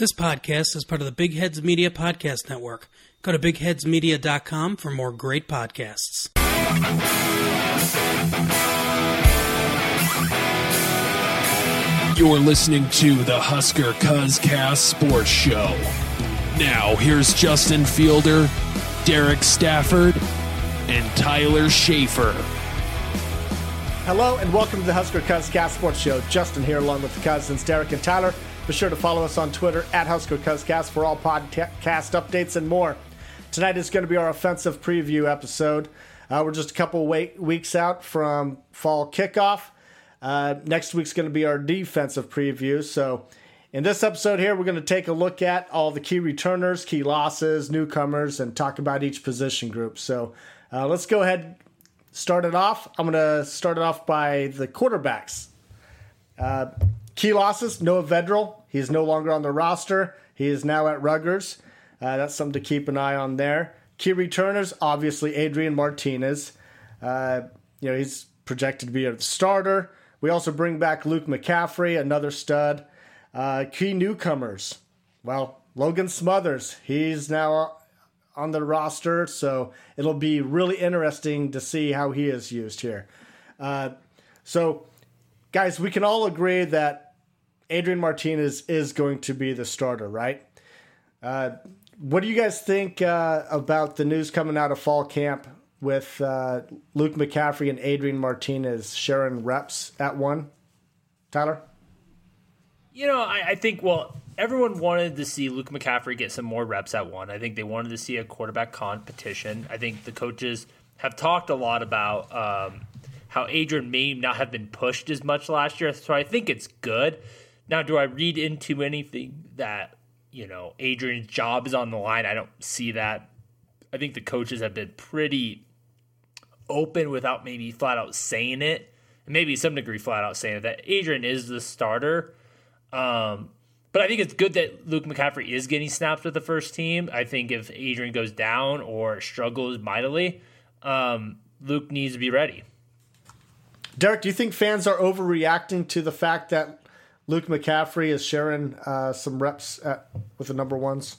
This podcast is part of the Big Heads Media Podcast Network. Go to bigheadsmedia.com for more great podcasts. You're listening to the Husker Cuzcast Sports Show. Now, here's Justin Fielder, Derek Stafford, and Tyler Schaefer. Hello and welcome to the Husker Cuzcast Sports Show. Justin here along with the cousins Derek and Tyler. Be sure to follow us on Twitter at Husker for all podcast updates and more. Tonight is going to be our offensive preview episode. Uh, we're just a couple wait, weeks out from fall kickoff. Uh, next week's going to be our defensive preview. So, in this episode here, we're going to take a look at all the key returners, key losses, newcomers, and talk about each position group. So, uh, let's go ahead start it off. I'm going to start it off by the quarterbacks. Key losses: Noah Vedral. He's no longer on the roster. He is now at Rutgers. Uh, that's something to keep an eye on there. Key returners, obviously Adrian Martinez. Uh, you know he's projected to be a starter. We also bring back Luke McCaffrey, another stud. Uh, key newcomers. Well, Logan Smothers. He's now on the roster, so it'll be really interesting to see how he is used here. Uh, so, guys, we can all agree that Adrian Martinez is going to be the starter, right? Uh, what do you guys think uh, about the news coming out of fall camp with uh, Luke McCaffrey and Adrian Martinez sharing reps at one. Tyler? You know, I, I, think, well, everyone wanted to see Luke McCaffrey get some more reps at one. I think they wanted to see a quarterback competition. I think the coaches have talked a lot about um, how Adrian may not have been pushed as much last year. So I think it's good. Now, do I read into anything that, you know, Adrian's job is on the line? I don't see that. I think the coaches have been pretty open without maybe flat out saying it, and maybe some degree flat out saying it, that Adrian is the starter. Um, but I think it's good that Luke McCaffrey is getting snaps with the first team. I think if Adrian goes down or struggles mightily, um, Luke needs to be ready. Derek, do you think fans are overreacting to the fact that Luke McCaffrey is sharing uh, some reps at, with the number ones?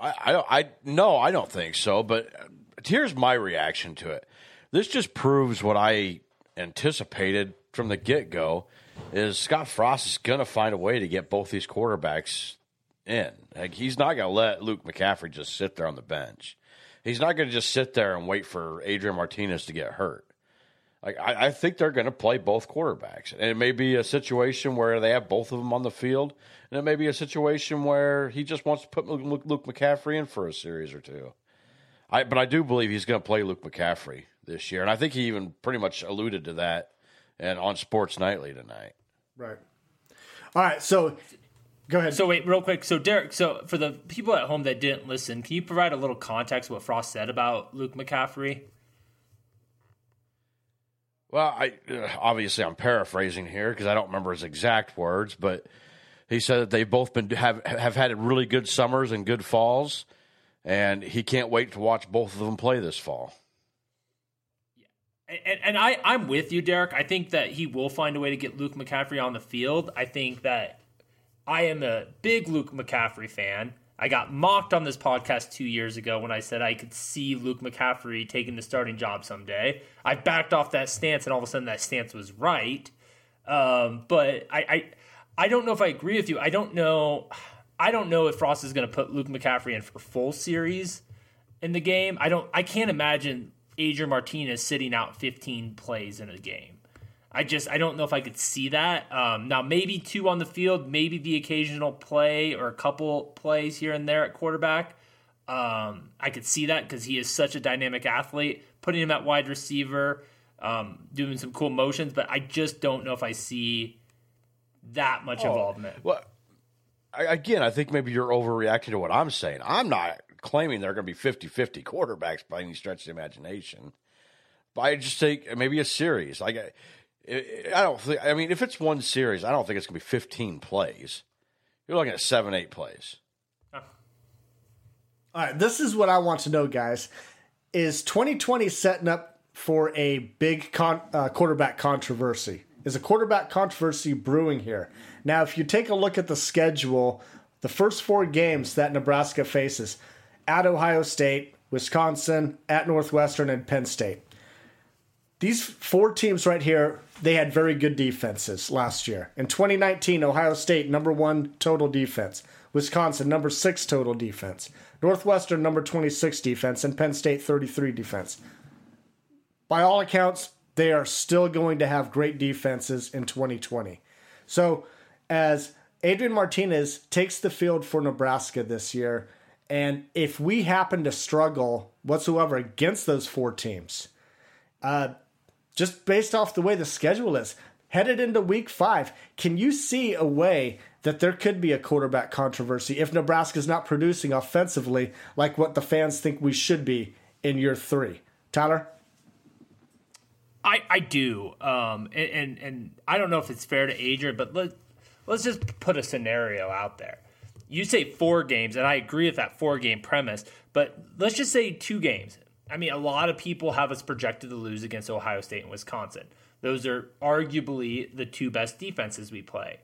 I, I, I no, I don't think so. But here's my reaction to it. This just proves what I anticipated from the get go is Scott Frost is going to find a way to get both these quarterbacks in. Like he's not going to let Luke McCaffrey just sit there on the bench. He's not going to just sit there and wait for Adrian Martinez to get hurt. Like I, I think they're going to play both quarterbacks, and it may be a situation where they have both of them on the field, and it may be a situation where he just wants to put Luke, Luke McCaffrey in for a series or two. I, but I do believe he's going to play Luke McCaffrey this year, and I think he even pretty much alluded to that and on Sports Nightly tonight. Right. All right. So go ahead. So wait, real quick. So Derek, so for the people at home that didn't listen, can you provide a little context what Frost said about Luke McCaffrey? Well, I uh, obviously I'm paraphrasing here because I don't remember his exact words, but he said that they've both been have have had really good summers and good falls, and he can't wait to watch both of them play this fall. Yeah, and, and I I'm with you, Derek. I think that he will find a way to get Luke McCaffrey on the field. I think that I am a big Luke McCaffrey fan. I got mocked on this podcast two years ago when I said I could see Luke McCaffrey taking the starting job someday. I backed off that stance, and all of a sudden that stance was right. Um, but I, I, I don't know if I agree with you. I don't know. I don't know if Frost is going to put Luke McCaffrey in for full series in the game. I don't. I can't imagine Adrian Martinez sitting out 15 plays in a game. I just I don't know if I could see that. Um, now maybe two on the field, maybe the occasional play or a couple plays here and there at quarterback. Um, I could see that because he is such a dynamic athlete. Putting him at wide receiver, um, doing some cool motions, but I just don't know if I see that much involvement. Well, I, again, I think maybe you're overreacting to what I'm saying. I'm not claiming they're going to be 50 50 quarterbacks by any stretch of the imagination. But I just think maybe a series. Like, I, don't think, I mean, if it's one series, I don't think it's going to be 15 plays. You're looking at seven, eight plays. All right, this is what I want to know, guys. Is 2020 setting up for a big con- uh, quarterback controversy? Is a quarterback controversy brewing here? Now, if you take a look at the schedule, the first four games that Nebraska faces at Ohio State, Wisconsin, at Northwestern, and Penn State. These four teams right here, they had very good defenses last year. In 2019, Ohio State, number one total defense. Wisconsin, number six total defense. Northwestern, number 26 defense. And Penn State, 33 defense. By all accounts, they are still going to have great defenses in 2020. So, as Adrian Martinez takes the field for Nebraska this year, and if we happen to struggle whatsoever against those four teams, uh, just based off the way the schedule is, headed into week five, can you see a way that there could be a quarterback controversy if Nebraska's not producing offensively like what the fans think we should be in year three? Tyler? I, I do. Um, and, and, and I don't know if it's fair to Adrian, but let, let's just put a scenario out there. You say four games, and I agree with that four game premise, but let's just say two games. I mean, a lot of people have us projected to lose against Ohio State and Wisconsin. Those are arguably the two best defenses we play.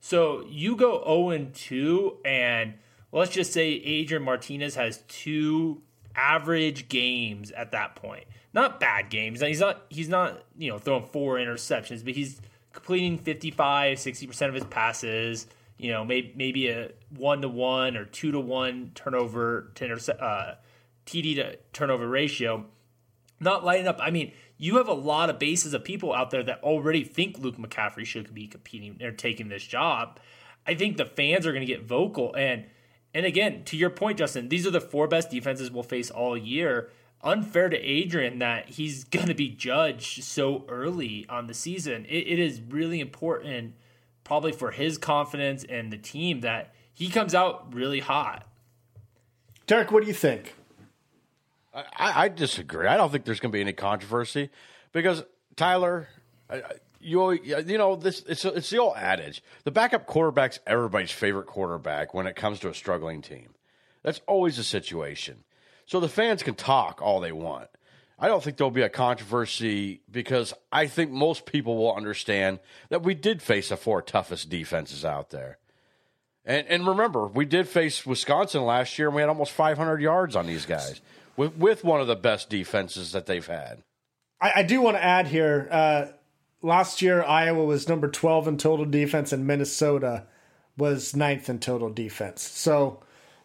So you go 0 2, and let's just say Adrian Martinez has two average games at that point. Not bad games. He's not he's not, you know, throwing four interceptions, but he's completing 55, 60% of his passes, you know, maybe maybe a 1 to 1 or 2 to 1 turnover to intercept uh, TD to turnover ratio. Not lighting up. I mean, you have a lot of bases of people out there that already think Luke McCaffrey should be competing or taking this job. I think the fans are going to get vocal and and again, to your point, Justin, these are the four best defenses we'll face all year. Unfair to Adrian that he's going to be judged so early on the season. It, it is really important, probably for his confidence and the team, that he comes out really hot. Derek, what do you think? I, I disagree. I don't think there's going to be any controversy because Tyler, you you know this it's it's the old adage: the backup quarterback's everybody's favorite quarterback when it comes to a struggling team. That's always the situation. So the fans can talk all they want. I don't think there'll be a controversy because I think most people will understand that we did face the four toughest defenses out there. And and remember, we did face Wisconsin last year and we had almost 500 yards on these guys with with one of the best defenses that they've had. I, I do want to add here. Uh, last year, Iowa was number 12 in total defense, and Minnesota was ninth in total defense. So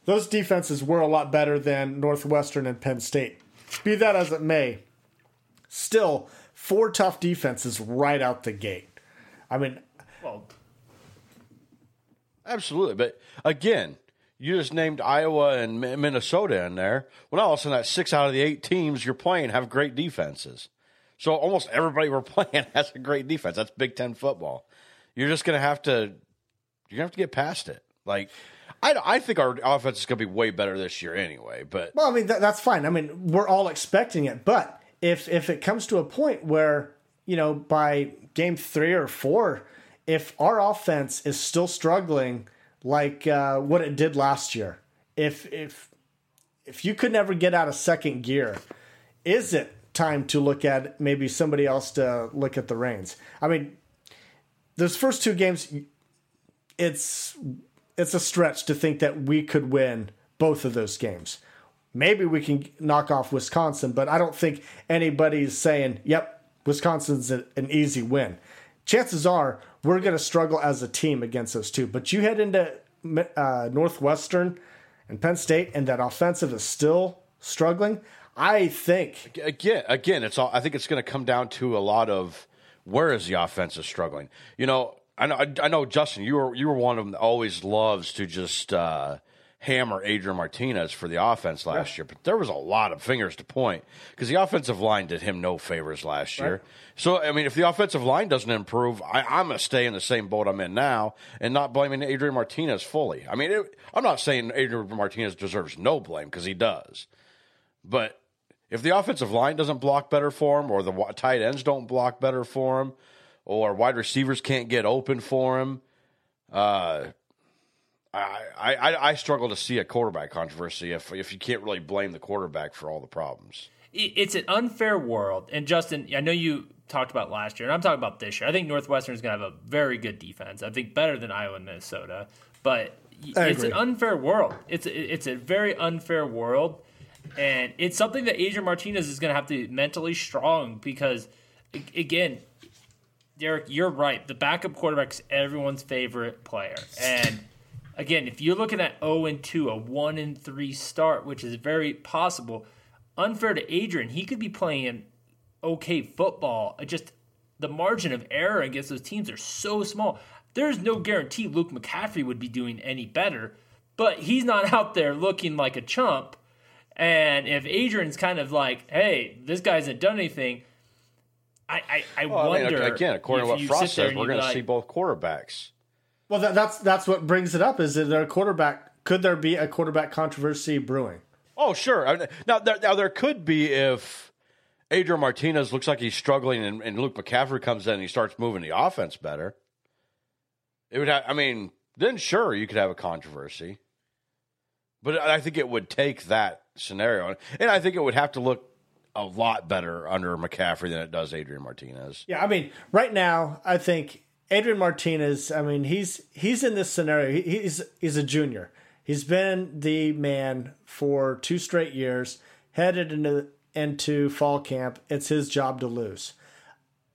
those defenses were a lot better than Northwestern and Penn State. Be that as it may, still four tough defenses right out the gate. I mean, Well, Absolutely, but again, you just named Iowa and Minnesota in there. Well, now all of a sudden, that six out of the eight teams you're playing have great defenses. So almost everybody we're playing has a great defense. That's Big Ten football. You're just going to have to. You're to have to get past it. Like, I, I think our offense is going to be way better this year anyway. But Well, I mean that, that's fine. I mean we're all expecting it, but if if it comes to a point where you know by game three or four, if our offense is still struggling like uh, what it did last year, if if if you could never get out of second gear, is it time to look at maybe somebody else to look at the reins? I mean, those first two games, it's it's a stretch to think that we could win both of those games. Maybe we can knock off Wisconsin, but I don't think anybody's saying, "Yep, Wisconsin's an easy win." Chances are we're going to struggle as a team against those two. But you head into uh, Northwestern and Penn State, and that offensive is still struggling. I think again, again, it's all. I think it's going to come down to a lot of where is the offense is struggling. You know, I know, I know, Justin, you were you were one of them that always loves to just uh, hammer Adrian Martinez for the offense last year, but there was a lot of fingers to point because the offensive line did him no favors last year. So, I mean, if the offensive line doesn't improve, I, I'm going to stay in the same boat I'm in now and not blaming Adrian Martinez fully. I mean, it, I'm not saying Adrian Martinez deserves no blame because he does, but if the offensive line doesn't block better for him, or the tight ends don't block better for him, or wide receivers can't get open for him, uh, I, I I struggle to see a quarterback controversy if if you can't really blame the quarterback for all the problems. it's an unfair world. And Justin, I know you talked about last year, and I'm talking about this year. I think Northwestern is going to have a very good defense. I think better than Iowa and Minnesota. But it's an unfair world. It's a, it's a very unfair world, and it's something that Adrian Martinez is going to have to be mentally strong because, again, Derek, you're right. The backup quarterback is everyone's favorite player, and again, if you're looking at 0 and 2, a 1 and 3 start, which is very possible, unfair to Adrian, he could be playing okay football. It Just the margin of error against those teams are so small. There's no guarantee Luke McCaffrey would be doing any better, but he's not out there looking like a chump. And if Adrian's kind of like, hey, this guy hasn't done anything, I, I, I Well, I wonder. mean, again, according to what Frost says, we're going to see both quarterbacks. Well, that, that's that's what brings it up. Is that there a quarterback? Could there be a quarterback controversy brewing? Oh, sure. Uh, now, there, now there could be if Adrian Martinez looks like he's struggling, and, and Luke McCaffrey comes in and he starts moving the offense better. It would. have I mean, then sure you could have a controversy, but I think it would take that scenario, and I think it would have to look a lot better under McCaffrey than it does Adrian Martinez. Yeah, I mean, right now, I think Adrian Martinez. I mean, he's he's in this scenario. He's he's a junior. He's been the man for two straight years. Headed into into fall camp, it's his job to lose.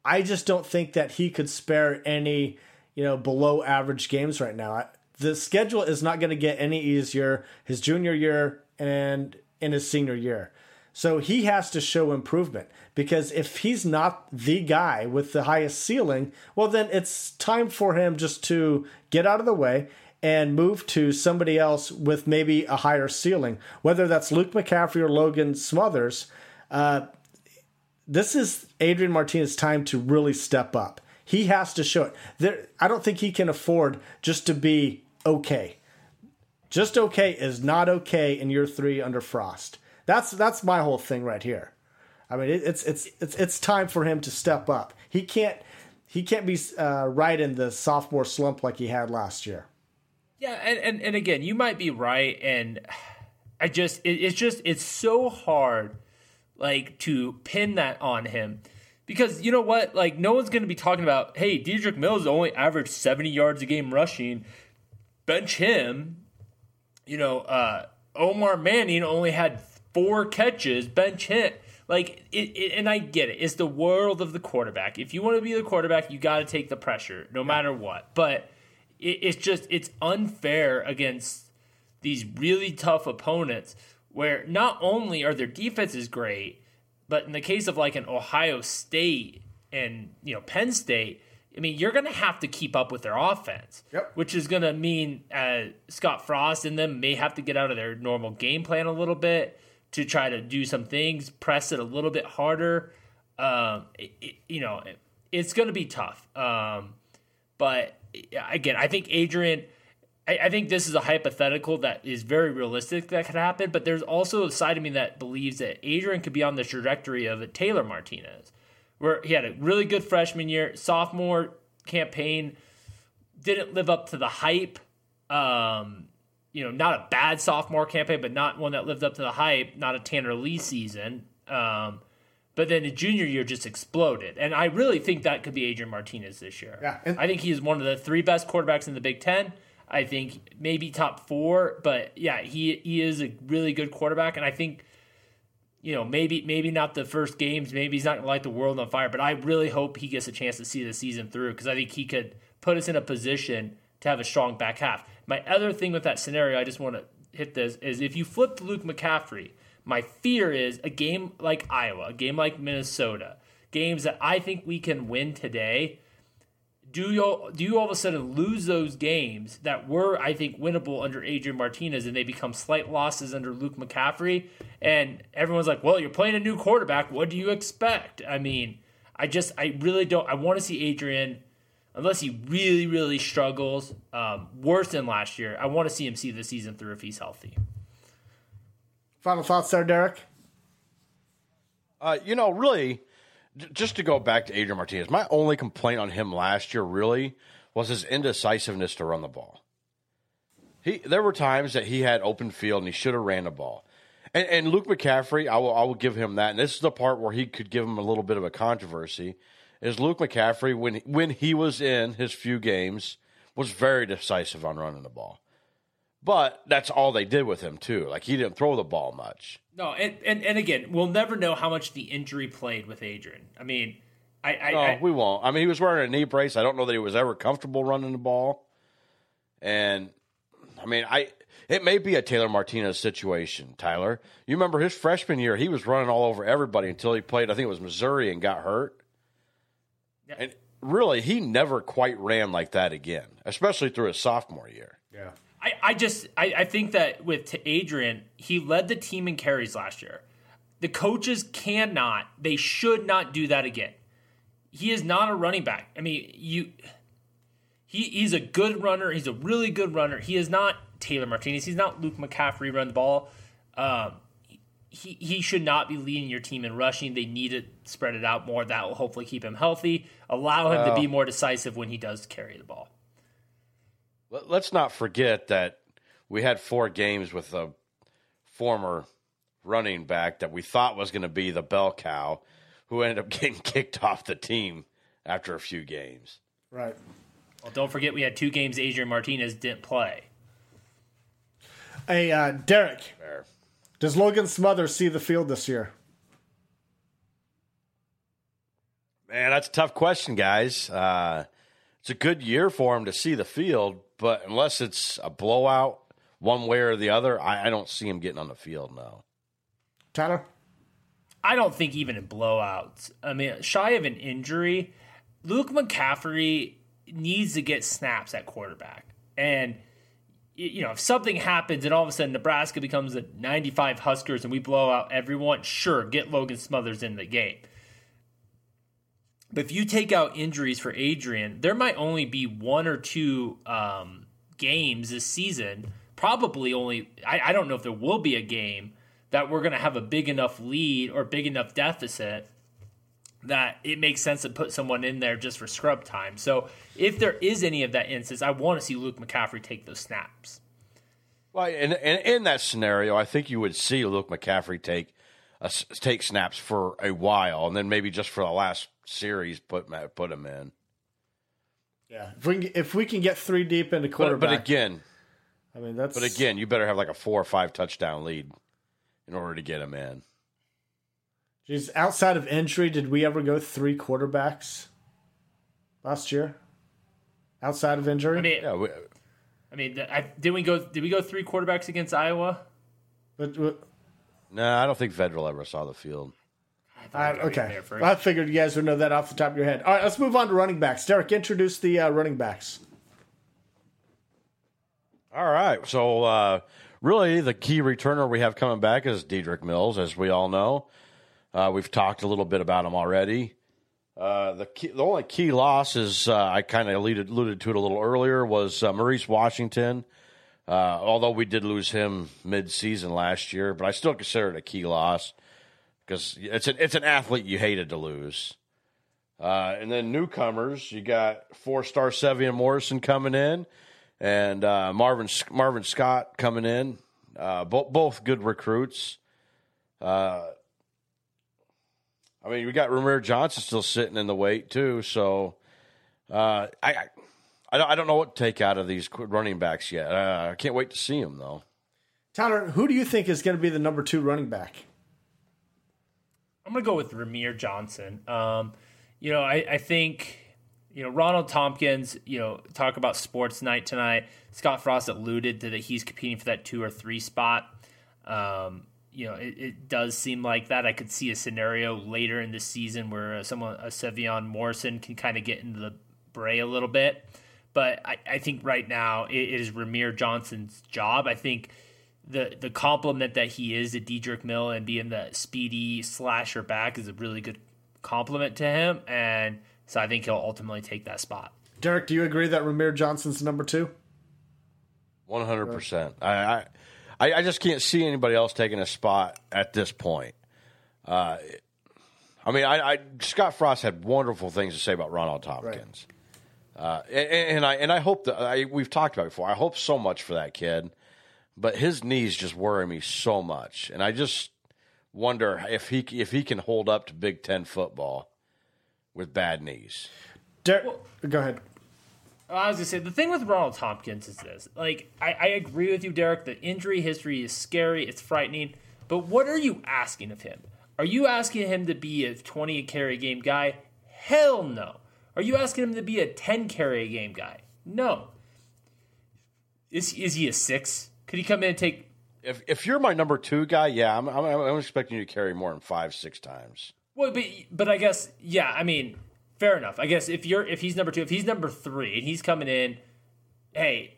I just don't think that he could spare any, you know, below average games right now. The schedule is not going to get any easier his junior year and in his senior year. So he has to show improvement because if he's not the guy with the highest ceiling, well, then it's time for him just to get out of the way and move to somebody else with maybe a higher ceiling, whether that's Luke McCaffrey or Logan Smothers uh, this is Adrian Martinez's time to really step up. He has to show it. There, I don't think he can afford just to be okay. Just okay is not okay in year three under Frost. That's that's my whole thing right here. I mean, it, it's it's it's it's time for him to step up. He can't he can't be uh, right in the sophomore slump like he had last year. Yeah, and, and, and again, you might be right, and I just it, it's just it's so hard, like to pin that on him, because you know what, like no one's going to be talking about, hey, Dedrick Mills only averaged seventy yards a game rushing, bench him. You know, uh, Omar Manning only had four catches, bench hit. Like it, it, and I get it. It's the world of the quarterback. If you want to be the quarterback, you got to take the pressure, no matter what. But it, it's just it's unfair against these really tough opponents where not only are their defenses great, but in the case of like an Ohio State and you know Penn State, I mean you're going to have to keep up with their offense, Yep. which is going to mean uh, Scott Frost and them may have to get out of their normal game plan a little bit to try to do some things, press it a little bit harder. Um, it, it- you know, it- it's going to be tough. Um, but again, I think Adrian. I, I think this is a hypothetical that is very realistic that could happen. But there's also a side of me that believes that Adrian could be on the trajectory of a Taylor Martinez, where he had a really good freshman year, sophomore campaign didn't live up to the hype. Um, you know, not a bad sophomore campaign, but not one that lived up to the hype. Not a Tanner Lee season. Um, but then the junior year just exploded, and I really think that could be Adrian Martinez this year. Yeah, and- I think he is one of the three best quarterbacks in the Big Ten. I think maybe top four, but yeah, he he is a really good quarterback, and I think you know, maybe maybe not the first games, maybe he's not gonna light the world on fire, but I really hope he gets a chance to see the season through because I think he could put us in a position to have a strong back half. My other thing with that scenario, I just want to hit this is if you flip to Luke McCaffrey, my fear is a game like Iowa, a game like Minnesota, games that I think we can win today. do you do you all of a sudden lose those games that were I think winnable under Adrian Martinez and they become slight losses under Luke McCaffrey and everyone's like, "Well, you're playing a new quarterback. What do you expect?" I mean, I just I really don't I want to see Adrian unless he really really struggles um, worse than last year. I want to see him see the season through if he's healthy. Final thoughts there, Derek? Uh, you know, really, j- just to go back to Adrian Martinez, my only complaint on him last year really was his indecisiveness to run the ball. He there were times that he had open field and he should have ran the ball. And, and Luke McCaffrey, I will I will give him that. And this is the part where he could give him a little bit of a controversy. Is Luke McCaffrey when when he was in his few games was very decisive on running the ball. But that's all they did with him too. Like he didn't throw the ball much. No, and, and, and again, we'll never know how much the injury played with Adrian. I mean, I, I, No, I we won't. I mean, he was wearing a knee brace. I don't know that he was ever comfortable running the ball. And I mean, I it may be a Taylor Martinez situation, Tyler. You remember his freshman year, he was running all over everybody until he played, I think it was Missouri and got hurt. Yeah. And really, he never quite ran like that again, especially through his sophomore year. Yeah. I, I just I, I think that with t- Adrian, he led the team in carries last year. The coaches cannot, they should not do that again. He is not a running back. I mean, you he, he's a good runner. He's a really good runner. He is not Taylor Martinez. He's not Luke McCaffrey run the ball. Um, he, he should not be leading your team in rushing. They need to spread it out more. That will hopefully keep him healthy, allow him to be more decisive when he does carry the ball. Let- Let's not forget that we had four games with a former running back that we thought was going to be the bell cow, who ended up getting kicked off the team after a few games. Right. Well, don't forget we had two games Adrian Martinez didn't play. Hey, uh, Derek, There. does Logan Smothers see the field this year? Man, that's a tough question, guys. Uh, it's a good year for him to see the field, but unless it's a blowout one way or the other, I, I don't see him getting on the field now. Tyler? I don't think even in blowouts. I mean, shy of an injury, Luke McCaffrey needs to get snaps at quarterback. And you know, if something happens and all of a sudden Nebraska becomes the 95 Huskers and we blow out everyone, sure, get Logan Smothers in the game. But if you take out injuries for Adrian, there might only be one or two um, games this season. Probably only, I, I don't know if there will be a game that we're going to have a big enough lead or big enough deficit that it makes sense to put someone in there just for scrub time. So if there is any of that instance, I want to see Luke McCaffrey take those snaps. Well, in, in, in that scenario, I think you would see Luke McCaffrey take take snaps for a while, and then maybe just for the last series put ma- put him in. Yeah. If we can, if we can get three deep into But, quarterback, but again, I mean that's but again, you better have like a four or five touchdown lead in order to get him in. Geez, outside of injury, did we ever go three quarterbacks last year? Outside of injury, I mean, Yeah, we, I mean, I, did we go? Did we go three quarterbacks against Iowa? but, but no, I don't think Vedral ever saw the field. All right, we okay. there first. I figured you guys would know that off the top of your head. All right, let's move on to running backs. Derek, introduce the uh, running backs. All right. So, uh, really, the key returner we have coming back is Dedrick Mills, as we all know. Uh, we've talked a little bit about him already. Uh, the key, the only key loss is uh, I kind of alluded, alluded to it a little earlier was uh, Maurice Washington. Uh, although we did lose him mid-season last year, but I still consider it a key loss because it's an it's an athlete you hated to lose. Uh, and then newcomers, you got four-star Sevion Morrison coming in, and uh, Marvin Marvin Scott coming in. Uh, both both good recruits. Uh, I mean, we got Rahmir Johnson still sitting in the weight too. So uh, I, I I don't know what to take out of these running backs yet. Uh, I can't wait to see them though. Tyler, who do you think is going to be the number two running back? I'm gonna go with Rahmir Johnson. Um, you know, I, I think you know Ronald Thompkins. You know, talk about sports night tonight. Scott Frost alluded to that he's competing for that two or three spot. Um, you know, it, it does seem like that. I could see a scenario later in the season where uh, someone, a Sevion Morrison, can kind of get into the Bray a little bit. But I, I think right now it, it is Rahmir Johnson's job. I think the the compliment that he is to Dedrick Mill and being the speedy slasher back is a really good compliment to him. And so I think he'll ultimately take that spot. Derek, do you agree that Rahmir Johnson's number two? One hundred percent. I, I I just can't see anybody else taking a spot at this point. Uh, I mean, I, I Scott Frost had wonderful things to say about Ronald Thompkins, uh, and, and I and I hope that I, we've talked about it before. I hope so much for that kid, but his knees just worry me so much, and I just wonder if he if he can hold up to Big Ten football with bad knees. Derek, go ahead. I was gonna say the thing with Ronald Thompkins is this: like, I, I agree with you, Derek. The injury history is scary; it's frightening. But what are you asking of him? Are you asking him to be a twenty carry game guy? Hell no. Are you asking him to be a ten carry game guy? No. Is is he a six? Could he come in and take? If if you're my number two guy, yeah, I'm I'm, I'm expecting you to carry more than five six times. Well, but but I guess yeah. I mean, fair enough. I guess if you're if he's number two, if he's number three, and he's coming in, hey,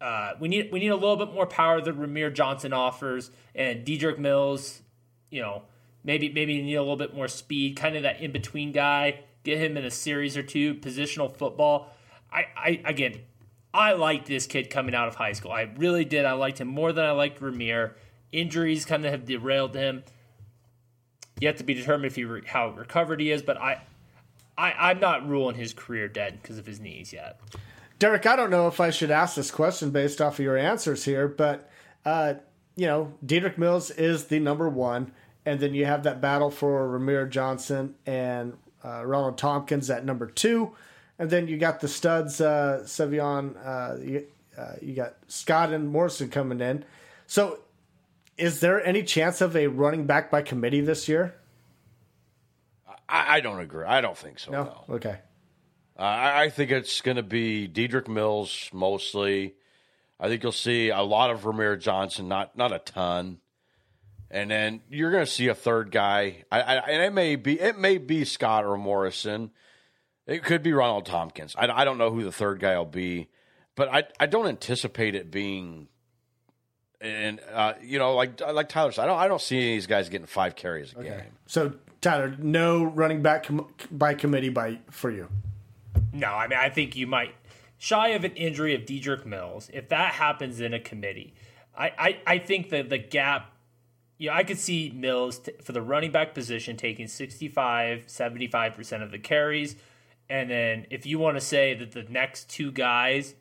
uh, we need we need a little bit more power than Rahmir Johnson offers, and Dedrick Mills, you know, maybe maybe you need a little bit more speed, kind of that in between guy. Get him in a series or two, positional football. I, I again, I liked this kid coming out of high school. I really did. I liked him more than I liked Rahmir. Injuries kind of have derailed him. Yet to be determined if he re- how recovered he is, but I I, I'm not ruling his career dead because of his knees yet. Derek, I don't know if I should ask this question based off of your answers here, but uh, you know, Dedrick Mills is the number one, and then you have that battle for Rahmir Johnson and uh, Ronald Thompkins at number two, and then you got the studs, uh, Sevion, uh, you, uh, you got Scott and Morrison coming in. So, is there any chance of a running back by committee this year? I, I don't agree. I don't think so. No. no. Okay. Uh, I, I think it's going to be Dedrick Mills mostly. I think you'll see a lot of Rahmir Johnson, not not a ton, and then you're going to see a third guy. I, I, and it may be it may be Scott or Morrison. It could be Ronald Thompkins. I, I don't know who the third guy will be, but I I don't anticipate it being. And uh, you know, like like Tyler said, I don't I don't see any of these guys getting five carries a Okay. game. So Tyler, no running back com- by committee by for you. No, I mean I think you might shy of an injury of Dedrick Mills. If that happens in a committee, I I, I think that the gap. Yeah, I could see Mills t- for the running back position taking 65, 75% of the carries. And then if you want to say that the next two guys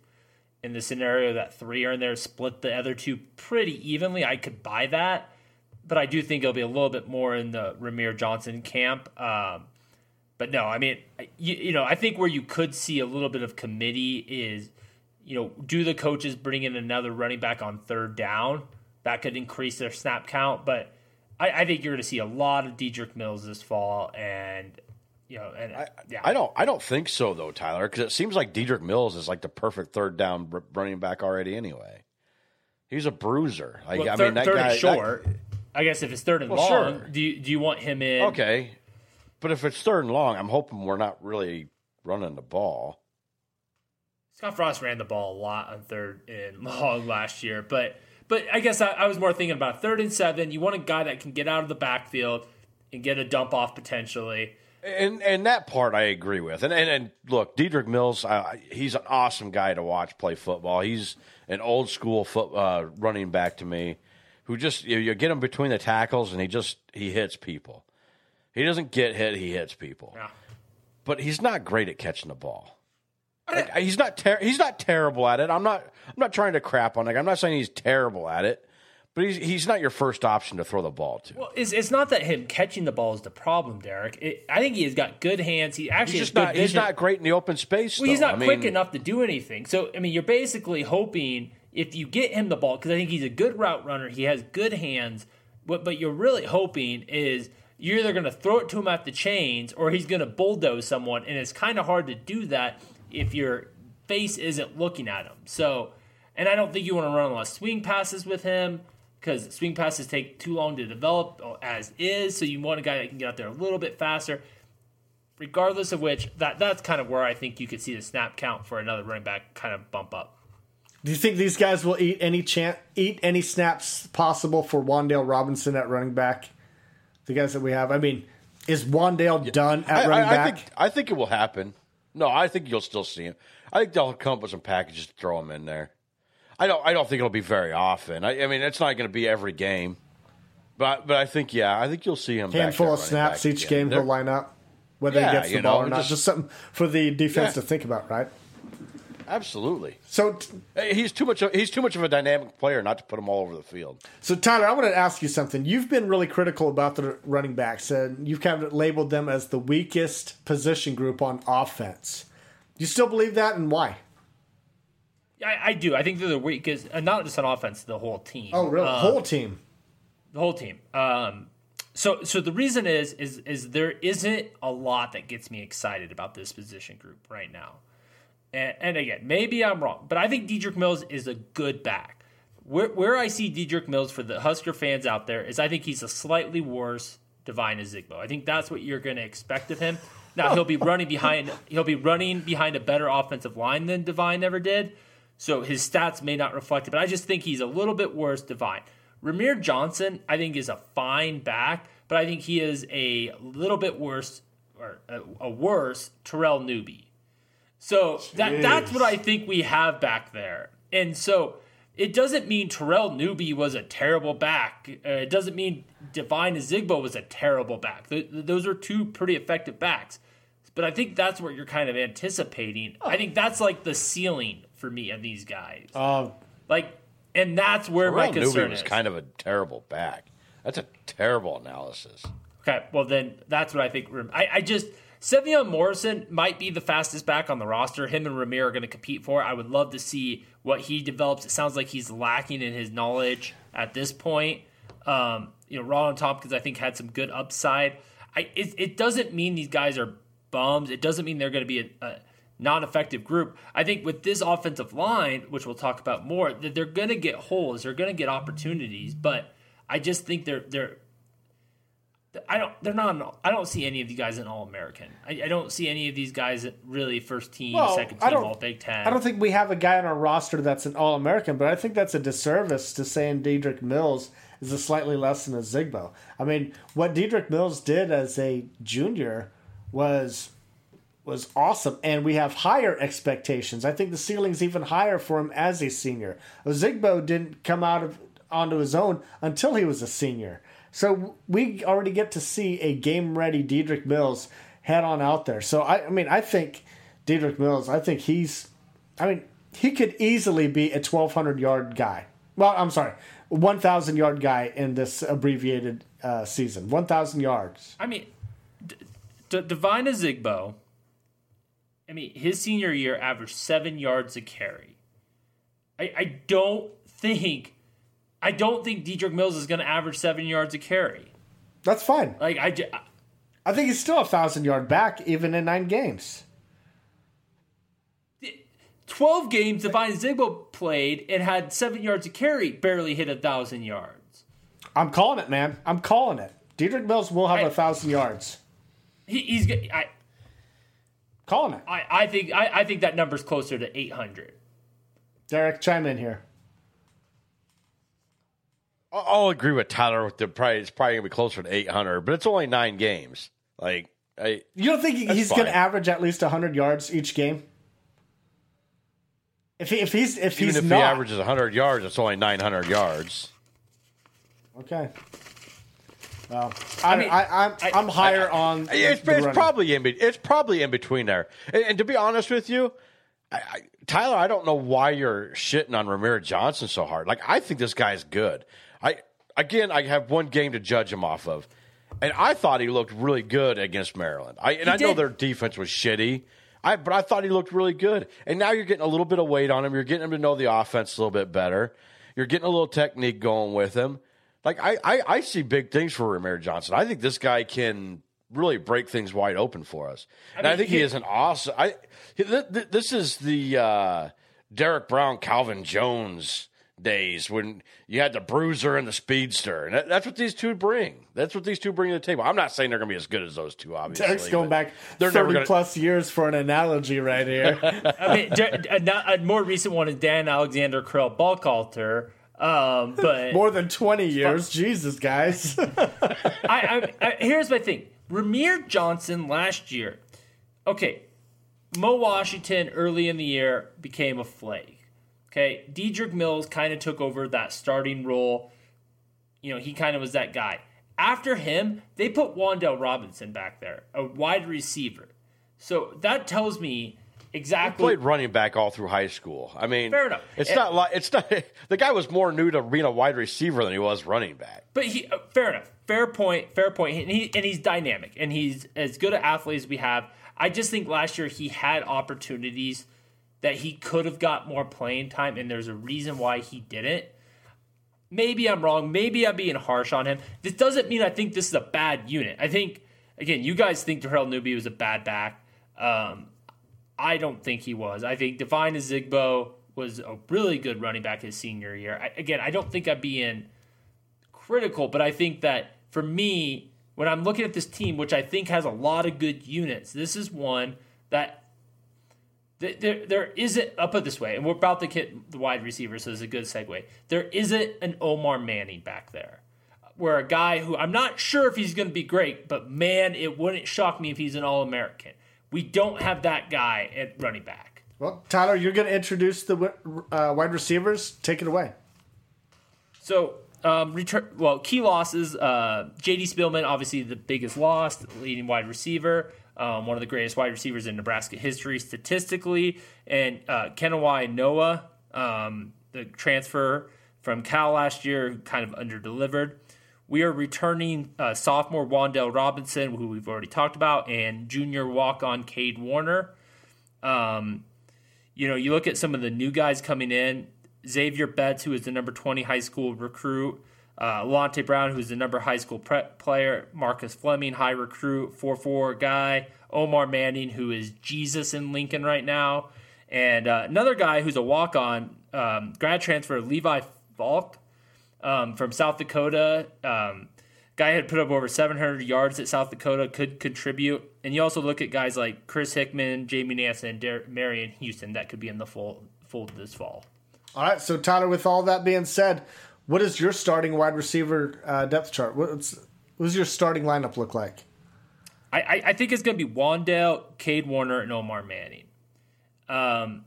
in the scenario that three are in there split the other two pretty evenly, I could buy that. But I do think it'll be a little bit more in the Rahmir Johnson camp. Um, but no, I mean, you, you know, I think where you could see a little bit of committee is, you know, do the coaches bring in another running back on third down? That could increase their snap count. But I, I think you're going to see a lot of Dedrick Mills this fall, and you know, and I, yeah, I don't. I don't think so though, Tyler, because it seems like Dedrick Mills is like the perfect third down r- running back already. Anyway, he's a bruiser. Like Well, I third, mean, that third guy. and short. I guess if it's third and Well, long, sure. do you do you want him in? okay, but if it's third and long, I'm hoping we're not really running the ball. Scott Frost ran the ball a lot on third and long last year, but but I guess I, I was more thinking about third and seven. You want a guy that can get out of the backfield and get a dump off potentially. And and that part I agree with. And and, and look, Dedrick Mills, uh, he's an awesome guy to watch play football. He's an old school foot uh, running back to me, who just you, you get him between the tackles and he just he hits people. He doesn't get hit; he hits people. Yeah. But he's not great at catching the ball. Like, he's not ter- he's not terrible at it. I'm not I'm not trying to crap on it. I'm not saying he's terrible at it, but he's he's not your first option to throw the ball to. Well, it's, it's not that him catching the ball is the problem, Derek. It, I think he's got good hands. He actually he's has just good not he's not great in the open space. Well, he's not I quick mean- enough to do anything. So, I mean, you're basically hoping if you get him the ball, because I think he's a good route runner, he has good hands. But what, but you're really hoping is you're either going to throw it to him at the chains or he's going to bulldoze someone, and it's kind of hard to do that if your face isn't looking at him. So, and I don't think you want to run a lot of swing passes with him because swing passes take too long to develop as is. So you want a guy that can get out there a little bit faster regardless of which, that that's kind of where I think you could see the snap count for another running back kind of bump up. Do you think these guys will eat any chance, eat any snaps possible for Wan'Dale Robinson at running back? The guys that we have. I mean, is Wan'Dale done at I, running I, I back? think I think it will happen. No, I think you'll still see him. I think they'll come up with some packages to throw him in there. I don't. I don't think it'll be very often. I, I mean, it's not going to be every game, but but I think yeah, I think you'll see him. Handful of snaps each again. game They're- he'll line up, whether Yeah, he gets the ball know, or not. just- Just something for the defense Yeah. to think about, right? Absolutely. So, t- He's too much. Of, he's too much of a dynamic player not to put him all over the field. so Tyler, I want to ask you something. You've been really critical about the running backs, and you've kind of labeled them as the weakest position group on offense. Do you still believe that, and why? I, I do. I think they're the weakest, uh, not just on offense, the whole team. Oh, really? Uh, Whole team. the whole team. Um, so so the reason is is is there isn't a lot that gets me excited about this position group right now. And, and again, maybe I'm wrong, but I think Dedrick Mills is a good back. Where where I see Dedrick Mills for the Husker fans out there is I think he's a slightly worse Devine Ozigbo. I think that's what you're going to expect of him. Now he'll be running behind he'll be running behind a better offensive line than Devine ever did. So his stats may not reflect it, but I just think he's a little bit worse Devine. Rahmir Johnson, I think, is a fine back, but I think he is a little bit worse or a, a worse Terrell Newby. So that that's what I think we have back there. And so it doesn't mean Terrell Newby was a terrible back. Uh, it doesn't mean Devine Zigbo was a terrible back. Th- th- those are two pretty effective backs. But I think that's what you're kind of anticipating. I think that's like the ceiling for me of these guys. Uh, Like, and that's where my Terrell Newby concern was is. kind of a terrible back. That's a terrible analysis. Okay, well then that's what I think. I, I just Sevion Morrison might be the fastest back on the roster. Him and Rahmir are going to compete for. it. I would love to see what he develops. It sounds like he's lacking in his knowledge at this point. Um, you know, Rollin Thompkins I think had some good upside. I it, it doesn't mean these guys are bums. It doesn't mean they're going to be a, a non-effective group. I think with this offensive line, which we'll talk about more, that they're going to get holes. They're going to get opportunities, but I just think they're they're I don't. They're not. an- I don't see any of these guys in All American. I, I don't see any of these guys really first team, Well, second team, All Big Ten. I don't think we have a guy on our roster that's an All American, but I think that's a disservice to saying Dedrick Mills is a slightly less than a Zigbo. I mean, what Dedrick Mills did as a junior was was awesome, and we have higher expectations. I think the ceiling's even higher for him as a senior. Zigbo didn't come out of onto his own until he was a senior. So we already get to see a game ready Dedrick Mills head on out there. So I, I mean, I think Dedrick Mills. I think he's. I mean, he could easily be a twelve hundred yard guy. Well, I'm sorry, one thousand yard guy in this abbreviated uh, season. One thousand yards. I mean, D- D- Devine. I mean, his senior year averaged seven yards a carry. I, I don't think. I don't think Dedrick Mills is going to average seven yards a carry. That's fine. Like I, ju- I think he's still a thousand yard back even in nine games. 12 games Devine Zigbo played and had seven yards a carry, barely hit a thousand yards. I'm calling it, man. I'm calling it. Dedrick Mills will have I- a thousand yards. He, he's I, Calling it. I, I think I, I think that number's closer to 800. Derek, chime in here. I'll I'll agree with Tyler. With the probably it's probably gonna be closer to eight hundred, but it's only nine games. Like I, You don't think That's he's going to average at least hundred yards each game? If he, if he's if even he's if not he averages hundred yards, it's only nine hundred yards. okay. Well, I, mean, I, I'm I- I'm higher on. It's, the it's running. probably in it's probably in between there. And, and to be honest with you, I, I, Tyler, I don't know why you're shitting on Ramiro Johnson so hard. Like I think this guy's good. I again, I have one game to judge him off of, and I thought he looked really good against Maryland. I and I know their defense was shitty. I, but I thought he looked really good. And now you're getting a little bit of weight on him. You're getting him to know the offense a little bit better. You're getting a little technique going with him. Like I, I, I see big things for Rahmir Johnson. I think this guy can really break things wide open for us. and I think he he- is an awesome. I th- th- this is the uh, Derek Brown, Calvin Jones days when you had the bruiser and the speedster. And that, that's what these two bring. That's what these two bring to the table. I'm not saying they're going to be as good as those two, obviously. Derek's going back they're 30 gonna, plus years for an analogy right here. I mean, a, a, more recent one is Dan Alexander Correll Buckhalter. Um, but more than 20 years. Jesus, guys. I, I, I, here's my thing Rahmir Johnson last year. Okay, Mo Washington early in the year became a flake. Okay, Dedrick Mills kind of took over that starting role. You know, he kind of was that guy. After him, they put Wan'Dale Robinson back there, a wide receiver. So that tells me exactly. He played running back all through high school. I mean, fair enough. It's and, not like it's not. The guy was more new to being a wide receiver than he was running back. But he, uh, fair enough. Fair point. Fair point. And, he, and he's dynamic, and he's as good an athlete as we have. I just think last year he had opportunities that he could have got more playing time, and there's a reason why he didn't. Maybe I'm wrong. Maybe I'm being harsh on him. This doesn't mean I think this is a bad unit. I think, again, you guys think Terrell Newby was a bad back. Um, I don't think he was. I think Devine Ozigbo was a really good running back his senior year. I, again, I don't think I'm being critical, but I think that for me, when I'm looking at this team, which I think has a lot of good units, this is one that there, there isn't. I'll put this way, and we're about to hit the wide receiver, so it's a good segue. There isn't an Omar Manning back there, where a guy who I'm not sure if he's going to be great, but man, it wouldn't shock me if he's an All American. We don't have that guy at running back. Well, Tyler, you're going to introduce the uh, wide receivers. Take it away. So, um, return. Well, key losses. Uh, J.D. Spielman, obviously the biggest loss, leading wide receiver um, one of the greatest wide receivers in Nebraska history statistically, and uh, Kanawai Noa, um, the transfer from Cal last year, kind of underdelivered. We are returning uh, sophomore Wan'Dale Robinson, who we've already talked about, and junior walk-on Cade Warner. Um, you know, you look at some of the new guys coming in. Xavier Betts, who is the number 20 high school recruit, uh, Alante Brown, who's the number high school prep player, Marcus Fleming, high recruit, 4 4 guy, Omar Manning, who is Jesus in Lincoln right now, and uh, another guy who's a walk on, um, grad transfer, Levi Falk um, from South Dakota. Um, guy had put up over 700 yards at South Dakota, could contribute. And you also look at guys like Chris Hickman, Jamie Nance, and Dar- Marion Houston that could be in the fold, fold this fall. All right, so Tyler, with all that being said, what is your starting wide receiver uh, depth chart? What's what does your starting lineup look like? I, I, think it's going to be Wan'Dale, Cade Warner, and Omar Manning. Um,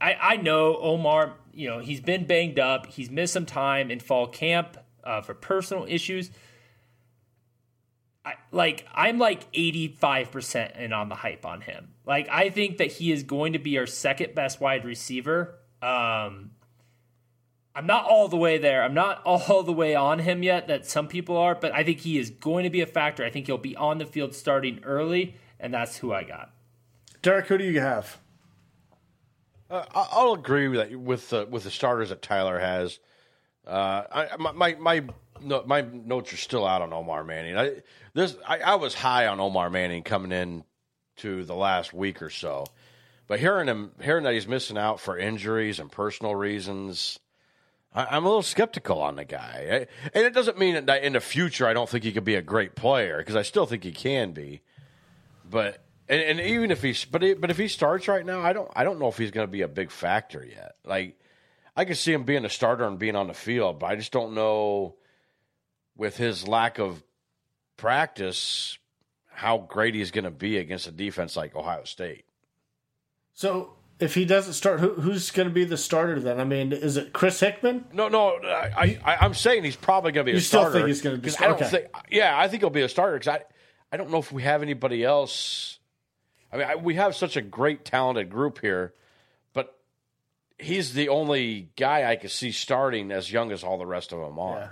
I I know Omar. You know he's been banged up. He's missed some time in fall camp uh, for personal issues. I, like I'm like 85% in on the hype on him. Like I think that he is going to be our second best wide receiver. Um, I'm not all the way there. I'm not all the way on him yet that some people are, but I think he is going to be a factor. I think he'll be on the field starting early, and that's who I got. Derek, who do you have? Uh, I'll agree with that, with the with the starters that Tyler has. Uh, I, my my my notes are still out on Omar Manning. I this I, I was high on Omar Manning coming in to the last week or so, but hearing him hearing that he's missing out for injuries and personal reasons I, am a little skeptical on the guy, and it doesn't mean that in the future I don't think he could be a great player because I still think he can be. But and, and even if he's but he, but if he starts right now, I don't I don't know if he's going to be a big factor yet. Like I can see him being a starter and being on the field, but I just don't know with his lack of practice how great he's going to be against a defense like Ohio State. So if he doesn't start, who, who's going to be the starter then? I mean, is it Chris Hickman? No, no. I, I am saying he's probably going to be you a starter. You still think he's going to be? I don't okay. think. Yeah, I think he'll be a starter because I, I don't know if we have anybody else. I mean, I, we have such a great talented group here, but he's the only guy I could see starting as young as all the rest of them are. Yeah.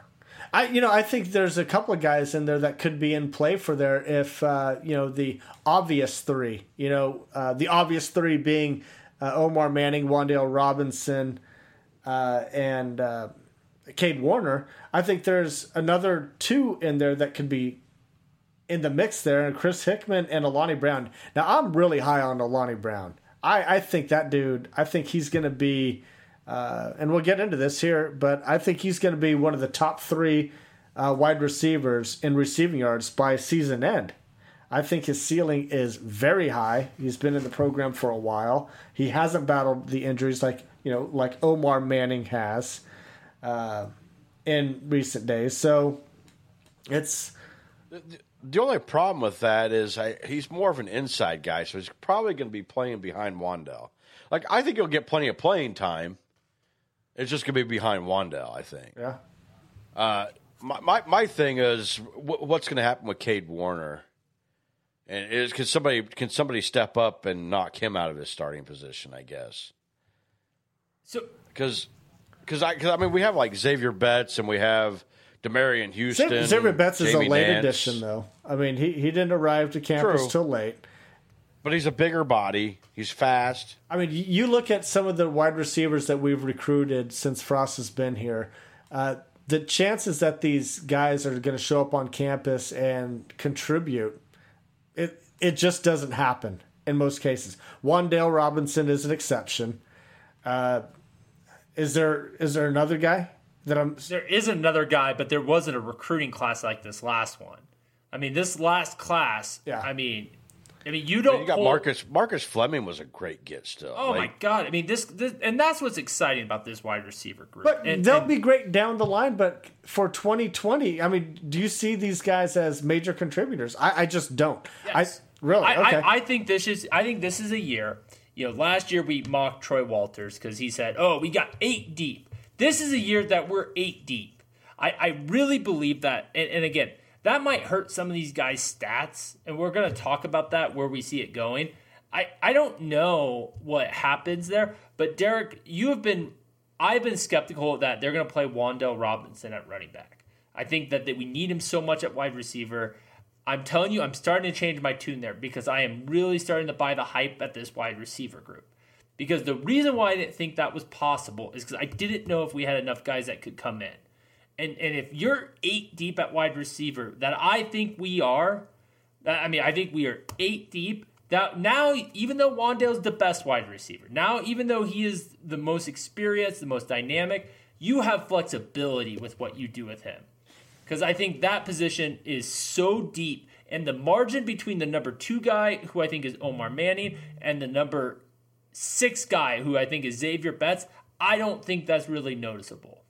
I you know I think there's a couple of guys in there that could be in play for there if uh, you know the obvious three. You know uh, the obvious three being uh, Omar Manning, Wan'Dale Robinson, uh, and uh, Cade Warner. I think there's another two in there that could be in the mix there, and Chris Hickman and Alante Brown. Now I'm really high on Alante Brown. I, I think that dude. I think he's going to be uh, and we'll get into this here, but I think he's going to be one of the top three uh, wide receivers in receiving yards by season end. I think his ceiling is very high. He's been in the program for a while. He hasn't battled the injuries like you know like Omar Manning has uh, in recent days. So it's The only problem with that is I, he's more of an inside guy, so he's probably going to be playing behind Wan'Dale. Like I think he'll get plenty of playing time. It's just going to be behind Wan'Dale, I think. yeah. Uh, my my, my thing is wh- what's going to happen with Cade Warner, and is can somebody can somebody step up and knock him out of his starting position? I guess So because because I cause, I mean we have like Xavier Betts and we have Demarion Houston. Xavier, Xavier Betts is a late Nance, addition, though. I mean, he, he didn't arrive to campus True. till late. but he's a bigger body. He's fast. I mean, you look at some of the wide receivers that we've recruited since Frost has been here. Uh, the chances that these guys are going to show up on campus and contribute, it it just doesn't happen in most cases. Wan'Dale Robinson is an exception. Uh, is there is there another guy that I'm? there is another guy, but there wasn't a recruiting class like this last one. I mean, this last class. Yeah. I mean, I mean, you don't. You got pull- Marcus Marcus Fleming was a great get still. Oh my god! I mean, this, this, and that's what's exciting about this wide receiver group. But and, they'll and- be great down the line. But for 2020, I mean, do you see these guys as major contributors? I, I just don't. Yes. I really I, okay. I, I think this is. I think this is a year. You know, last year we mocked Troy Walters because he said, "Oh, we got eight deep." This is a year that we're eight deep. I, I really believe that. And, and again, that might hurt some of these guys' stats, and we're going to talk about that where we see it going. I, I don't know what happens there, but Derek, you have been. I've been skeptical that they're going to play Wan'Dale Robinson at running back. I think that, that we need him so much at wide receiver. I'm telling you, I'm starting to change my tune there because I am really starting to buy the hype at this wide receiver group. Because the reason why I didn't think that was possible is because I didn't know if we had enough guys that could come in. And and if you're eight deep at wide receiver, that I think we are, I mean, I think we are eight deep. That now, even though Wan'Dale's the best wide receiver, now even though he is the most experienced, the most dynamic, you have flexibility with what you do with him because I think that position is so deep, and the margin between the number two guy, who I think is Omar Manning, and the number six guy, who I think is Xavier Betts, I don't think that's really noticeable.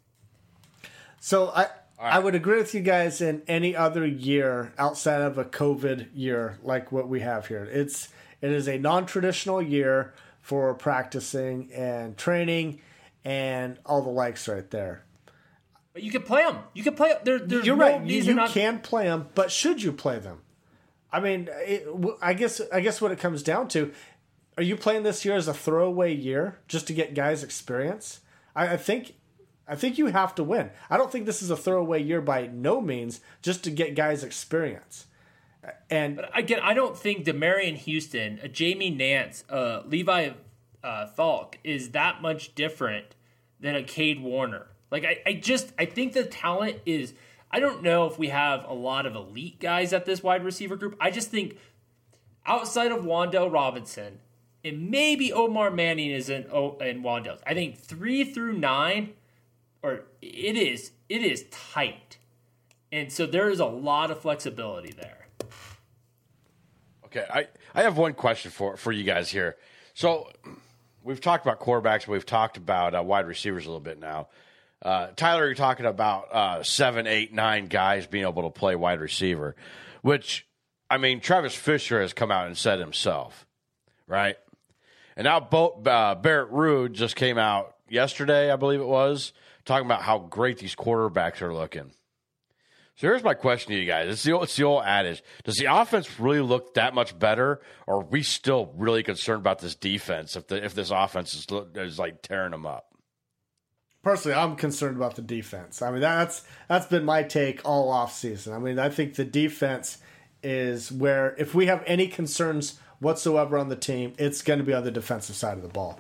So I I would agree with you guys in any other year outside of a COVID year like what we have here. It's it is a non-traditional year for practicing and training and all the likes right there. But you can play them. You can play. There, there's You're no right. You, reason you not- can play them, but should you play them? I mean, it, w- I guess I guess what it comes down to, are you playing this year as a throwaway year just to get guys experience? I, I think, I think you have to win. I don't think this is a throwaway year by no means, just to get guys experience. And again, I don't think Demarion Houston, a Jamie Nance, uh, Levi uh, Falk is that much different than a Cade Warner. Like I, I just I think the talent is. I don't know if we have a lot of elite guys at this wide receiver group. I just think outside of Wan'Dale Robinson, and maybe Omar Manning is in oh, in Wan'Dale. I think three through nine, or it is it is tight, and so there is a lot of flexibility there. Okay, I, I have one question for for you guys here. So we've talked about quarterbacks, we've talked about uh, wide receivers a little bit now. Uh, Tyler, you're talking about uh, seven, eight, nine guys being able to play wide receiver, which I mean, Travis Fisher has come out and said himself, right? And now Bo- uh, Barrett Ruud just came out yesterday, I believe it was, talking about how great these quarterbacks are looking. So here's my question to you guys. It's the, old, it's the old adage. Does the offense really look that much better, or are we still really concerned about this defense if the if this offense is, is like tearing them up? personally, I'm concerned about the defense. I mean, that's that's been my take all off season. I mean, I think the defense is where if we have any concerns whatsoever on the team, it's going to be on the defensive side of the ball.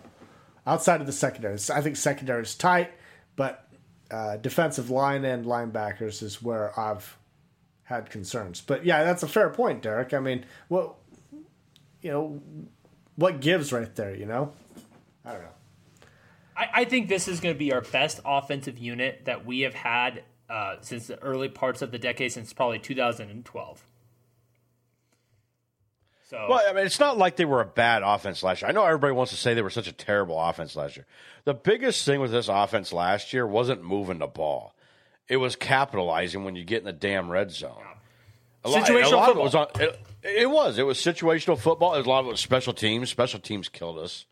Outside of the secondary, I think secondary is tight, but uh, defensive line and linebackers is where I've had concerns. But yeah, that's a fair point, Derek. I mean, what you know, what gives right there? You know, I don't know. I, I think this is going to be our best offensive unit that we have had uh, since the early parts of the decade, since probably 2012. So, Well, I mean, it's not like they were a bad offense last year. I know everybody wants to say they were such a terrible offense last year. The biggest thing with this offense last year wasn't moving the ball; it was capitalizing when you get in the damn red zone. A lot, a Situational lot of it football. was on. It, it was. It was situational football. A lot of it was special teams. Special teams killed us.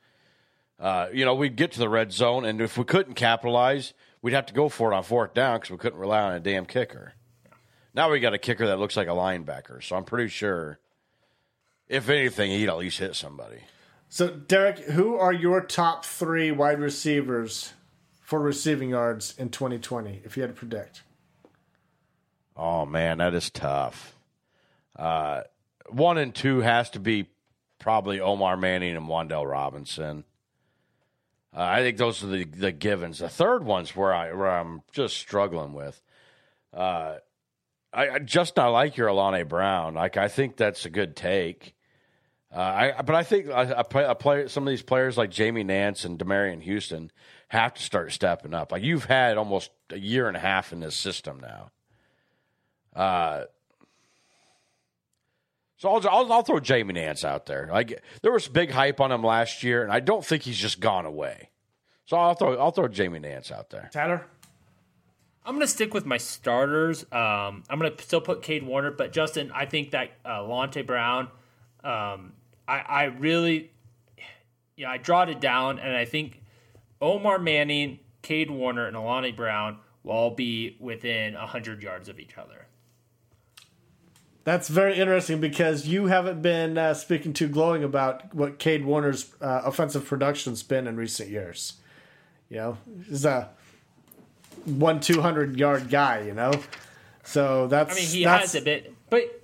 Uh, you know, we'd get to the red zone, and if we couldn't capitalize, we'd have to go for it on fourth down because we couldn't rely on a damn kicker. Now we got a kicker that looks like a linebacker, so I'm pretty sure, if anything, he'd at least hit somebody. So, Derek, who are your top three wide receivers for receiving yards in 2020, if you had to predict? Oh man, that is tough. Uh, one and two has to be probably Omar Manning and Wan'Dale Robinson. Uh, I think those are the, the givens. The third one's where I where I'm just struggling with. Uh, I, I just not like your Alante Brown. Like I think that's a good take. Uh, I but I think a, a, play, a player, some of these players like Jamie Nance and Demarion Houston have to start stepping up. Like you've had almost a year and a half in this system now. Uh, so I'll, I'll, I'll throw Jamie Nance out there. Like there was big hype on him last year, and I don't think he's just gone away. So I'll throw I'll throw Jamie Nance out there. Tyler? I'm going to stick with my starters. Um, I'm going to still put Cade Warner, but Justin, I think that uh, Alante Brown, um, I, I really, yeah, I drawed it down, and I think Omar Manning, Cade Warner, and Alante Brown will all be within 100 yards of each other. That's very interesting because you haven't been uh, speaking too glowing about what Cade Warner's uh, offensive production's been in recent years. You know, he's a one two hundred yard guy. You know, so that's. I mean, he that's, has a bit, but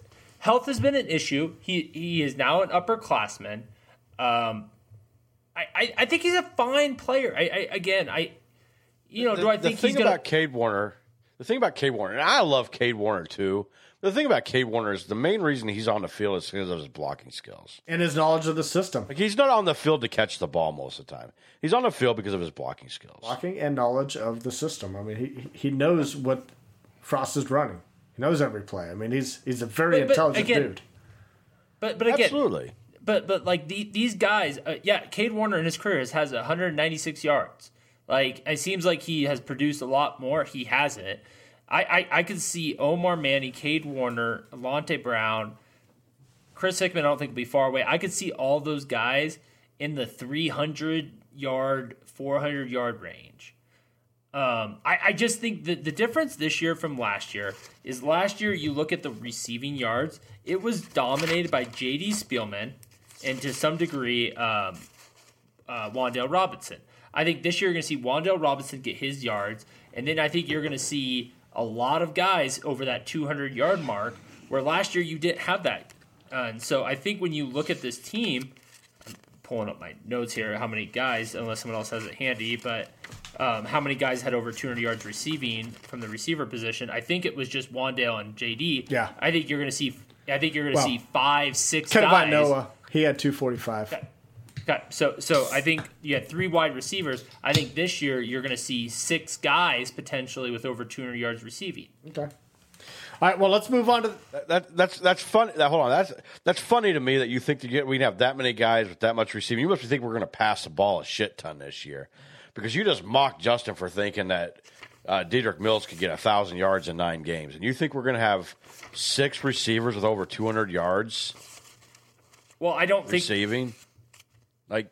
health has been an issue. He he is now an upperclassman. Um, I, I, I think he's a fine player. I, I again, I, you know, The, do I the think thing he's gonna? about Cade Warner? The thing about Cade Warner, and I love Cade Warner too. The thing about Cade Warner is the main reason he's on the field is because of his blocking skills. and his knowledge of the system, Like he's not on the field to catch the ball most of the time. He's on the field because of his blocking skills. blocking and knowledge of the system. I mean, he he knows what Frost is running. He knows every play. I mean, he's he's a very But- but intelligent again, dude. but but again, Absolutely. but but like the, these guys, uh, yeah, Cade Warner in his career has, has 196 yards. Like it seems like he has produced a lot more. He hasn't. I I, I could see Omar Manny, Cade Warner, Alante Brown, Chris Hickman. I don't think will be far away. I could see all those guys in the 300 yard, 400 yard range. Um, I, I just think that the difference this year from last year is last year you look at the receiving yards, it was dominated by J.D. Spielman and to some degree um, uh, Wan'Dale Robinson. I think this year you're going to see Wan'Dale Robinson get his yards, and then I think you're going to see a lot of guys over that 200 yard mark, where last year you didn't have that. And so I think when you look at this team, I'm pulling up my notes here, how many guys, unless someone else has it handy, but um, how many guys had over 200 yards receiving from the receiver position? I think it was just Wan'Dale and JD. Yeah. I think you're going to see. I think you're going to Well, see five, six Kevin guys. Noah, he had two forty five. Okay, so so I think you had three wide receivers. I think this year you're going to see six guys potentially with over 200 yards receiving. Okay. All right. Well, let's move on to. That, that's that's funny. That, hold on, that's that's funny to me that you think to get we have that many guys with that much receiving. You must think we're going to pass the ball a shit ton this year, because you just mocked Justin for thinking that uh, Dedrick Mills could get a thousand yards in nine games, and you think we're going to have six receivers with over two hundred yards Well, I don't think. receiving? Like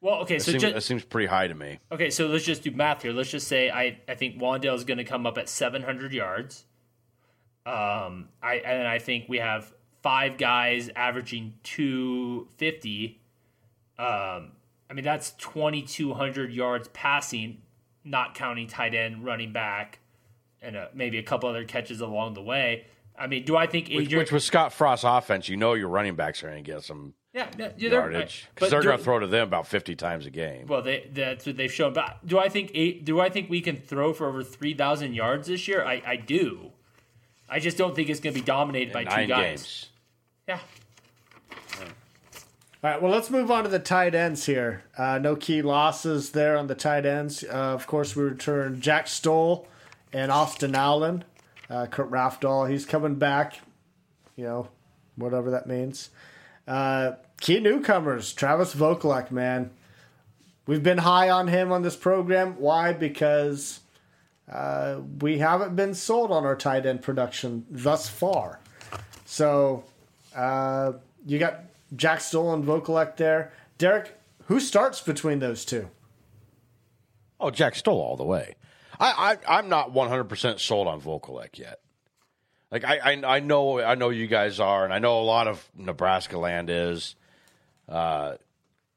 Well, okay, so seems, just, it seems pretty high to me. okay, so let's just do math here. Let's just say I I think Wan'Dale is going to come up at 700 yards. Um, I and I think we have five guys averaging 250. Um, I mean that's 2,200 yards passing, not counting tight end, running back, and uh maybe a couple other catches along the way. I mean, do I think Which, Adrian? which with Scott Frost's offense, you know your running backs are going to get some yeah, yeah, yardage but because they're going to throw to them about fifty times a game. Well, they, that's what they've shown. But do I think eight, do I think we can throw for over three thousand yards this year? I, I do. I just don't think it's going to be dominated by two nine guys. games. Yeah, All right, well, let's move on to the tight ends here. Uh, no key losses there on the tight ends. Uh, of course, we return Jack Stoll and Austin Allen. Uh, Kurt Rafdal, he's coming back, you know, whatever that means. Uh, key newcomers, Travis Vokolek, man. We've been high on him on this program. Why? Because uh, we haven't been sold on our tight end production thus far. So uh, you got Jack Stoll and Vokolek there. Derek, who starts between those two? Oh, Jack Stoll all the way. I, I I'm not 100 percent sold on Vokolek yet. Like I, I I know I know you guys are, and I know a lot of Nebraska land is. Uh,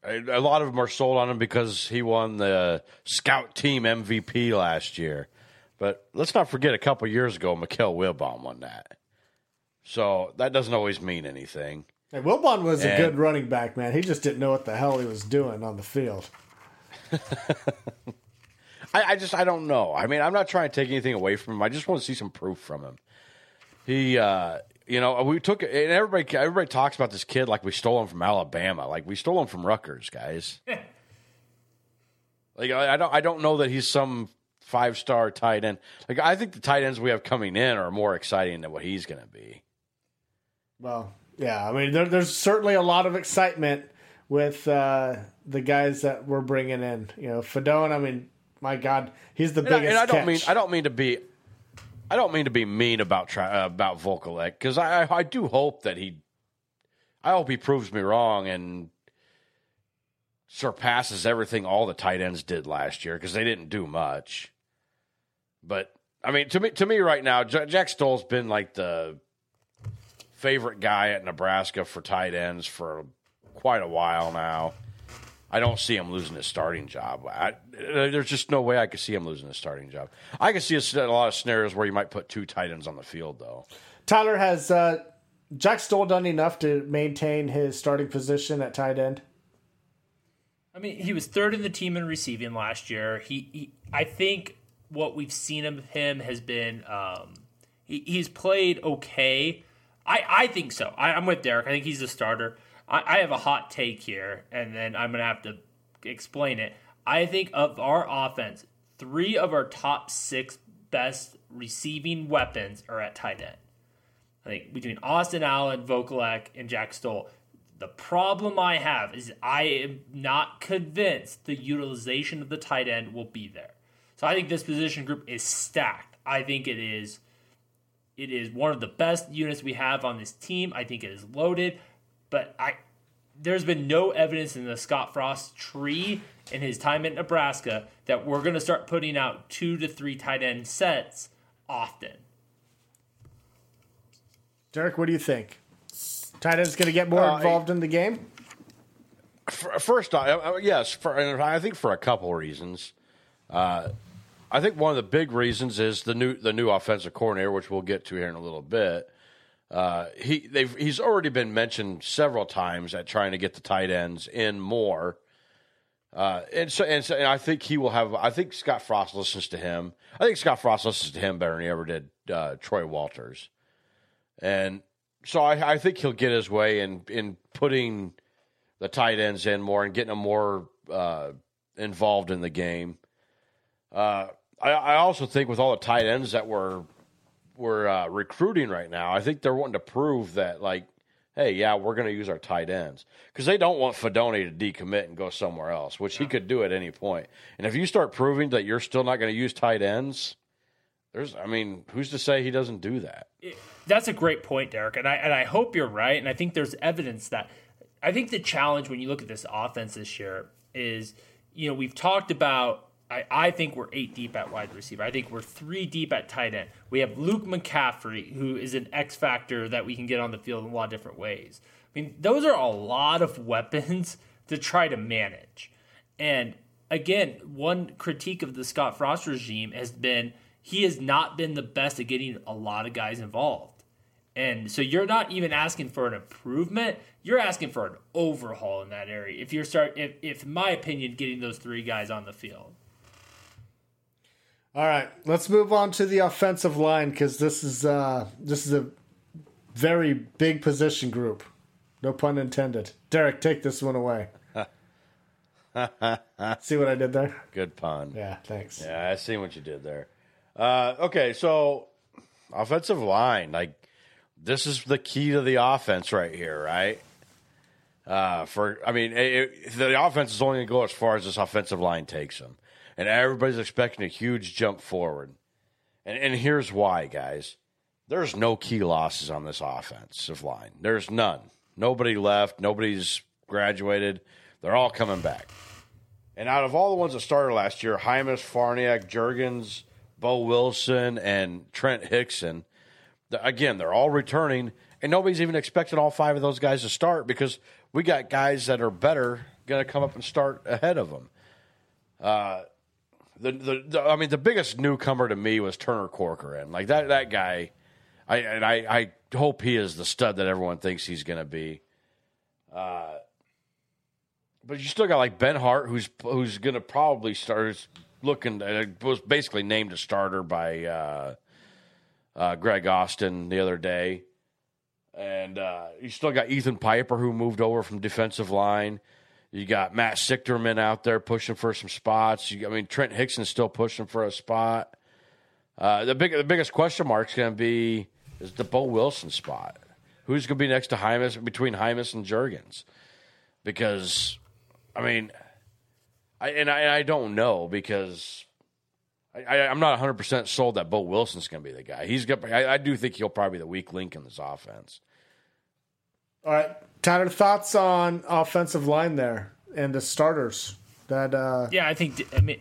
a lot of them are sold on him because he won the scout team MVP last year. But let's not forget, a couple years ago, Mikale Wilbon won that. So that doesn't always mean anything. Hey, Wilbon was and, a good running back, man. He just didn't know what the hell he was doing on the field. I, I, just I don't know. I mean, I'm not trying to take anything away from him. I just want to see some proof from him. He, uh, you know, we took and everybody everybody talks about this kid like we stole him from Alabama, like we stole him from Rutgers, guys. like I, I don't I don't know that he's some five star tight end. Like I think the tight ends we have coming in are more exciting than what he's going to be. Well, yeah, I mean, there, there's certainly a lot of excitement with uh, the guys that we're bringing in. You know, Fidone. I mean, my God, he's the and biggest. I, and I don't catch. mean, I don't mean to be, I don't mean to be mean about try, uh, about Vokolek because I, I do hope that he, I hope he proves me wrong and surpasses everything all the tight ends did last year because they didn't do much. But I mean, to me, to me, right now, Jack Stoll's been like the favorite guy at Nebraska for tight ends for quite a while now. I don't see him losing his starting job. I, there's just no way I could see him losing his starting job. I could see a, a, lot of scenarios where you might put two tight ends on the field, though. Tyler has uh, Jack Stoll done enough to maintain his starting position at tight end. I mean, he was third in the team in receiving last year. He, he I think what we've seen of him has been um, he, he's played okay I, I think so. I, am with Derek. I think he's a starter. I, I have a hot take here, and then I'm going to have to explain it. I think of our offense, three of our top six best receiving weapons are at tight end. I think between Austin Allen, Vokolek, and Jack Stoll. The problem I have is I am not convinced the utilization of the tight end will be there. So I think this position group is stacked. I think it is it is one of the best units we have on this team. I think it is loaded, but I there's been no evidence in the Scott Frost tree in his time at Nebraska that we're going to start putting out two to three tight end sets often. Derek, what do you think? Tight end's going to get more uh, involved in the game. First, uh, yes, for, I think for a couple reasons. Uh, I think one of the big reasons is the new the new offensive coordinator, which we'll get to here in a little bit. Uh, he he's already been mentioned several times at trying to get the tight ends in more. Uh, and so, and so, and I think he will have. I think Scott Frost listens to him. I think Scott Frost listens to him better than he ever did uh, Troy Walters. And so, I, I, think he'll get his way in in putting the tight ends in more and getting them more uh, involved in the game. Uh, I, I also think with all the tight ends that we're we're uh, recruiting right now, I think they're wanting to prove that like, hey, yeah, we're going to use our tight ends because they don't want Fidone to decommit and go somewhere else, which he could do at any point. And if you start proving that you're still not going to use tight ends, there's, I mean, who's to say he doesn't do that? That's a great point, Derek, and I and I hope you're right. And I think there's evidence that I think the challenge when you look at this offense this year is, you know, we've talked about I, I think we're eight deep at wide receiver. I think we're three deep at tight end. We have Luke McCaffrey, who is an X factor that we can get on the field in a lot of different ways. I mean, those are a lot of weapons to try to manage. And again, one critique of the Scott Frost regime has been he has not been the best at getting a lot of guys involved. And so you're not even asking for an improvement, you're asking for an overhaul in that area. If you're start if, if in my opinion, getting those three guys on the field. All right, let's move on to the offensive line because this is uh, this is a very big position group. No pun intended. Derek, take this one away. See what I did there? Good pun. Yeah, thanks. Yeah, I see what you did there. Uh, okay, so offensive line, like this is the key to the offense right here, right? Uh, for I mean, it, it, the offense is only going to go as far as this offensive line takes them, and everybody's expecting a huge jump forward. And, and here's why, guys. There's no key losses on this offensive line. There's none. Nobody left. Nobody's graduated. They're all coming back. And out of all the ones that started last year, Jaimes, Farniok, Jurgens, Boe Wilson, and Trent Hixson, again, they're all returning, and nobody's even expecting all five of those guys to start because we got guys that are better going to come up and start ahead of them. Uh, the, the, the, I mean, the biggest newcomer to me was Turner Corcoran. Like that, that guy, I and I, I hope he is the stud that everyone thinks he's going to be. Uh, but you still got like Benhart, who's who's going to probably start looking. Uh, was basically named a starter by uh, uh, Greg Austin the other day, and uh, you still got Ethan Piper, who moved over from defensive line. You got Matt Sichterman out there pushing for some spots. You, I mean, Trent Hixson's still pushing for a spot. Uh, the big, the biggest question mark is going to be is the Boe Wilson spot. Who's going to be next to Jaimes between Jaimes and Jurgens? Because, I mean, I and I, I don't know because I, am not 100 percent sold that Boe Wilson's going to be the guy. He's got. I, I do think he'll probably be the weak link in this offense. All right, Tyler, thoughts on offensive line there and the starters? That uh, yeah, I think. I mean,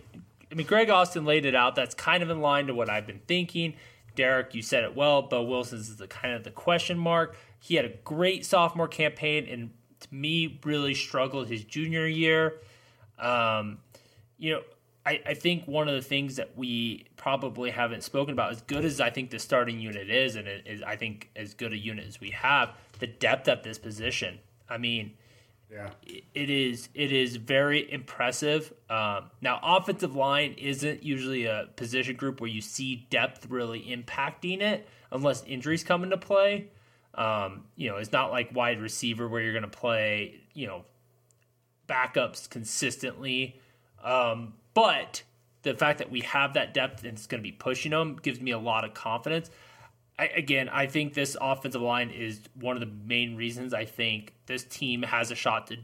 I mean, Greg Austin laid it out. That's kind of in line to what I've been thinking. Derek, you said it well. Boe Wilson's is the kind of the question mark. He had a great sophomore campaign, and to me, really struggled his junior year. Um, you know, I, I think one of the things that we probably haven't spoken about, as good as I think the starting unit is, and it is I think as good a unit as we have, the depth at this position. I mean, yeah, it is it is very impressive. Um, now, offensive line isn't usually a position group where you see depth really impacting it, unless injuries come into play. Um, you know, it's not like wide receiver where you're going to play, you know, backups consistently. Um, but the fact that we have that depth and it's going to be pushing them gives me a lot of confidence. I, again, I think this offensive line is one of the main reasons I think this team has a shot to,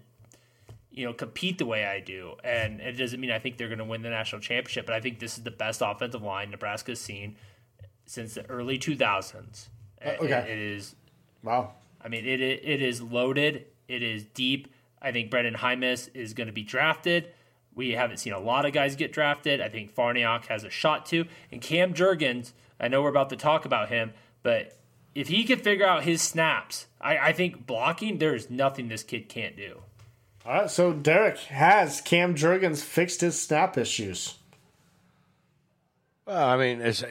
you know, compete the way I do. And it doesn't mean I think they're going to win the national championship, but I think this is the best offensive line Nebraska's seen since the early 2000s. Uh, okay. It, it is. Wow. I mean, it it is loaded. It is deep. I think Brenden Jaimes is going to be drafted. We haven't seen a lot of guys get drafted. I think Farniok has a shot to. And Cam Jurgens, I know we're about to talk about him, but if he can figure out his snaps, I, I think blocking, there's nothing this kid can't do. All right, so Derek has Cam Jurgens fixed his snap issues. Well, I mean, it's,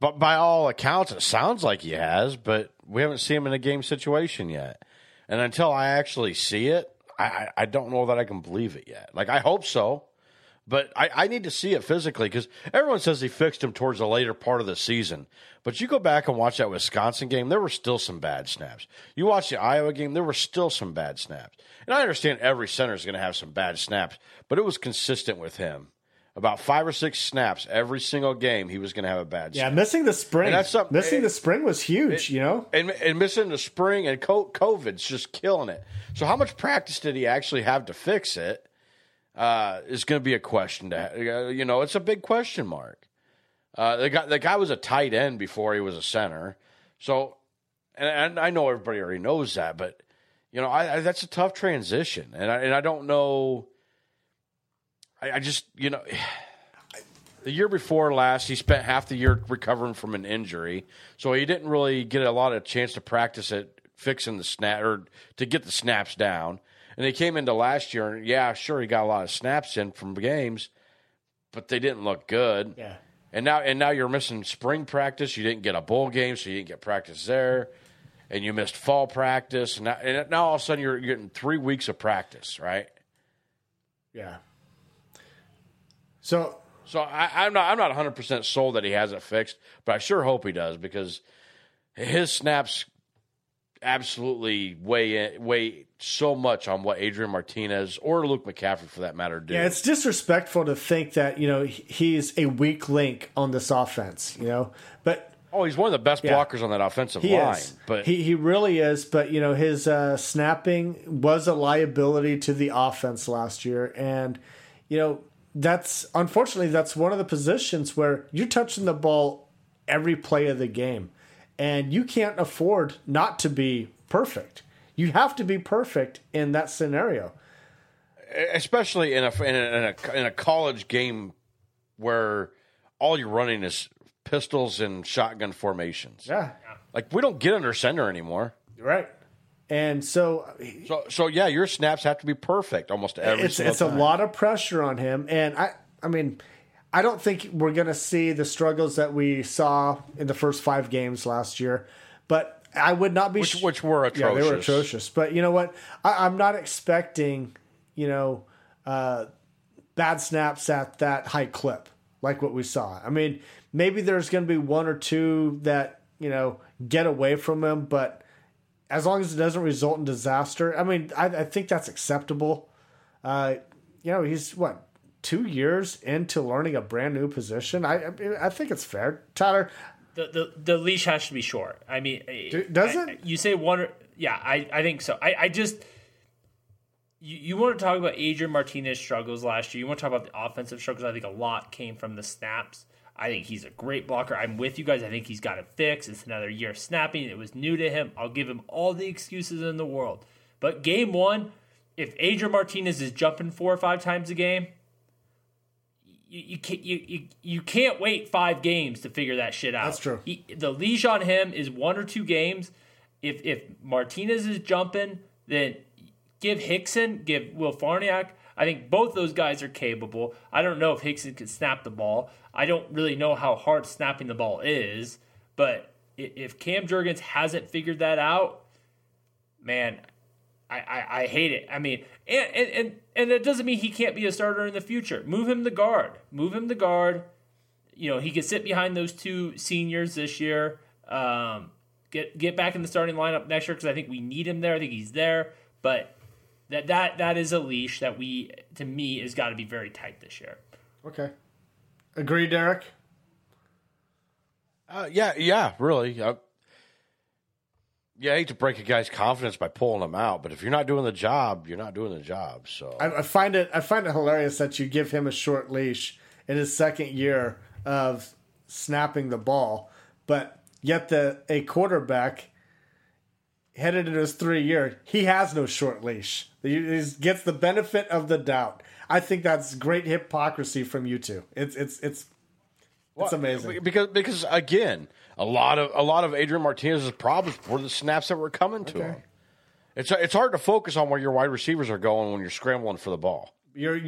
but by all accounts, it sounds like he has, but we haven't seen him in a game situation yet. And until I actually see it, I, I don't know that I can believe it yet. Like, I hope so, but I, I need to see it physically because everyone says he fixed him towards the later part of the season. But you go back and watch that Wisconsin game, there were still some bad snaps. You watch the Iowa game, there were still some bad snaps. And I understand every center is going to have some bad snaps, but it was consistent with him. About five or six snaps every single game, he was going to have a bad. Yeah, snap. missing the spring. That's something- missing it- the spring was huge. you know, and, and missing the spring and COVID's just killing it. So how much practice did he actually have to fix it? Uh, is going to be a question. To you know, it's a big question mark. Uh, the guy, the guy was a tight end before he was a center. So, and, and I know everybody already knows that, but you know, I, I, that's a tough transition, and I, and I don't know. I, I just, you know. The year before last, he spent half the year recovering from an injury, so he didn't really get a lot of chance to practice it, fixing the snap or to get the snaps down. And he came into last year, and yeah, sure, he got a lot of snaps in from games, but they didn't look good. Yeah. And now, and now you're missing spring practice. You didn't get a bowl game, so you didn't get practice there, and you missed fall practice. And now, and now all of a sudden, you're getting three weeks of practice, right? yeah. So So I, I'm not I'm not 100 percent sold that he has it fixed, but I sure hope he does because his snaps absolutely weigh in, weigh so much on what Adrian Martinez or Luke McCaffrey, for that matter, do. Yeah, it's disrespectful to think that you know he's a weak link on this offense. You know, but oh, he's one of the best Yeah. blockers on that offensive line. is. But he he really is. But you know, his uh, snapping was a liability to the offense last year, and you know that's unfortunately that's one of the positions where you're touching the ball every play of the game, and you can't afford not to be perfect. You have to be perfect in that scenario. especially in a in a, in a in a college game where all you're running is pistols and shotgun formations. Yeah, Like we don't get under center anymore. right. And so So so yeah, your snaps have to be perfect almost every it's it's a lot of pressure on him, and I I mean, I don't think we're gonna see the struggles that we saw in the first five games last year, but I would not be which, sh- which were yeah atrocious. they were atrocious. But you know what? I, I'm not expecting you know uh, bad snaps at that high clip like what we saw. I mean, maybe there's going to be one or two that you know get away from him, but as long as it doesn't result in disaster, I mean, I, I think that's acceptable. Uh, you know, he's what two years into learning a brand new position. I I- think it's fair, Tyler. The, the the leash has to be short. I mean, does I- it? You say one? or- Yeah, I, I think so. I, I just you, you want to talk about Adrian Martinez struggles last year. You want to talk about the offensive struggles. I think a lot came from the snaps. I think he's a great blocker. I'm with you guys. I think he's got it fixed. It's another year snapping. It was new to him. I'll give him all the excuses in the world. But game one, if Adrian Martinez is jumping four or five times a game, you, you can't you, you, you can't wait five games to figure that shit out. That's true. He, the leash on him is one or two games. If if Martinez is jumping, then give Hixson, give Will Farniok. I think both those guys are capable. I don't know if Hixson can snap the ball. I don't really know how hard snapping the ball is, but if Cam Jurgens hasn't figured that out, man, I, I, I hate it. I mean, and, and and and it doesn't mean he can't be a starter in the future. Move him the guard. Move him the guard. You know, he could sit behind those two seniors this year. Um, get get back in the starting lineup next year because I think we need him there. I think he's there, but that that that is a leash that we to me has got to be very tight this year. Okay, agree, Derek. Uh, yeah, yeah, really. Uh, yeah, I hate to break a guy's confidence by pulling him out, but if you're not doing the job, you're not doing the job. So I, I find it I find it hilarious that you give him a short leash in his second year of snapping the ball, but yet the a quarterback headed into his three year he has no short leash. He, gets the benefit of the doubt. I think that's great hypocrisy from you two. It's it's it's it's amazing. because because again, a lot of a lot of Adrian Martinez's problems were the snaps that were coming to him. It's it's hard to focus on where your wide receivers are going when you're scrambling for the ball. You're,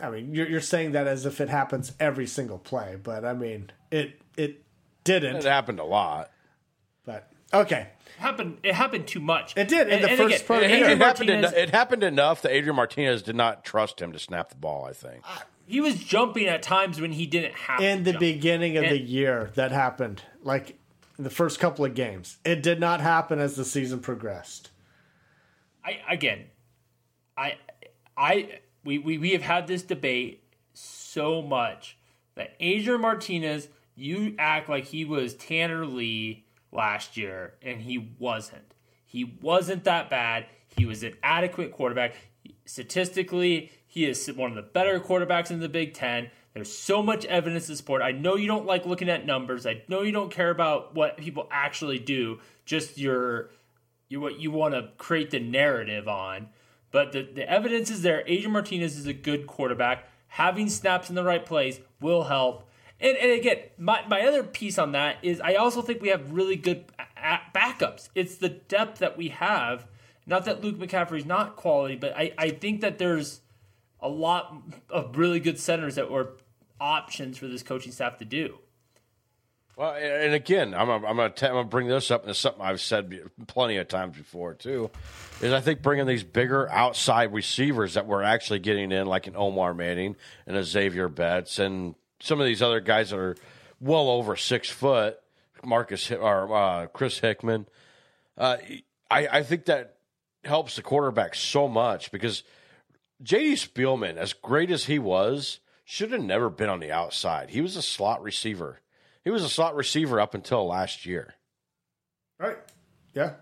I mean, you're, you're saying that as if it happens every single play, but I mean, it it didn't. It happened a lot. But okay, happened. It happened too much. It did in And- the and first again, part It, the it happened. En- it happened enough that Adrian Martinez did not trust him to snap the ball. I think. Uh, he was jumping at times when he didn't have in to the jump. beginning of the year, that happened. Like in the first couple of games, it did not happen as the season progressed. I again, I, I, we, we, we have had this debate so much that Adrian Martinez, you act like he was Tanner Lee last year, and he wasn't. He wasn't that bad. He was an adequate quarterback. Statistically, he is one of the better quarterbacks in the Big Ten. There's so much evidence to support. I know you don't like looking at numbers. I know you don't care about what people actually do. Just your you what you want to create the narrative on. But the, the evidence is there. Adrian Martinez is a good quarterback. Having snaps in the right place will help. And, and again, my, my other piece on that is I also think we have really good backups. It's the depth that we have. Not that Luke McCaffrey's not quality, but I, I think that there's a lot of really good centers that were options for this coaching staff to do. Well, and again, I'm I'm going to I'm to bring this up, and it's something I've said plenty of times before too. Is I think bringing these bigger outside receivers that we're actually getting in, like an Omar Manning and a Xavier Betts, and some of these other guys that are well over six foot, Marcus or uh, Chris Hickman. Uh, I, I think that helps the quarterback so much because JD Spielman, as great as he was, should have never been on the outside. He was a slot receiver. He was a slot receiver up until last year. Right. Yeah.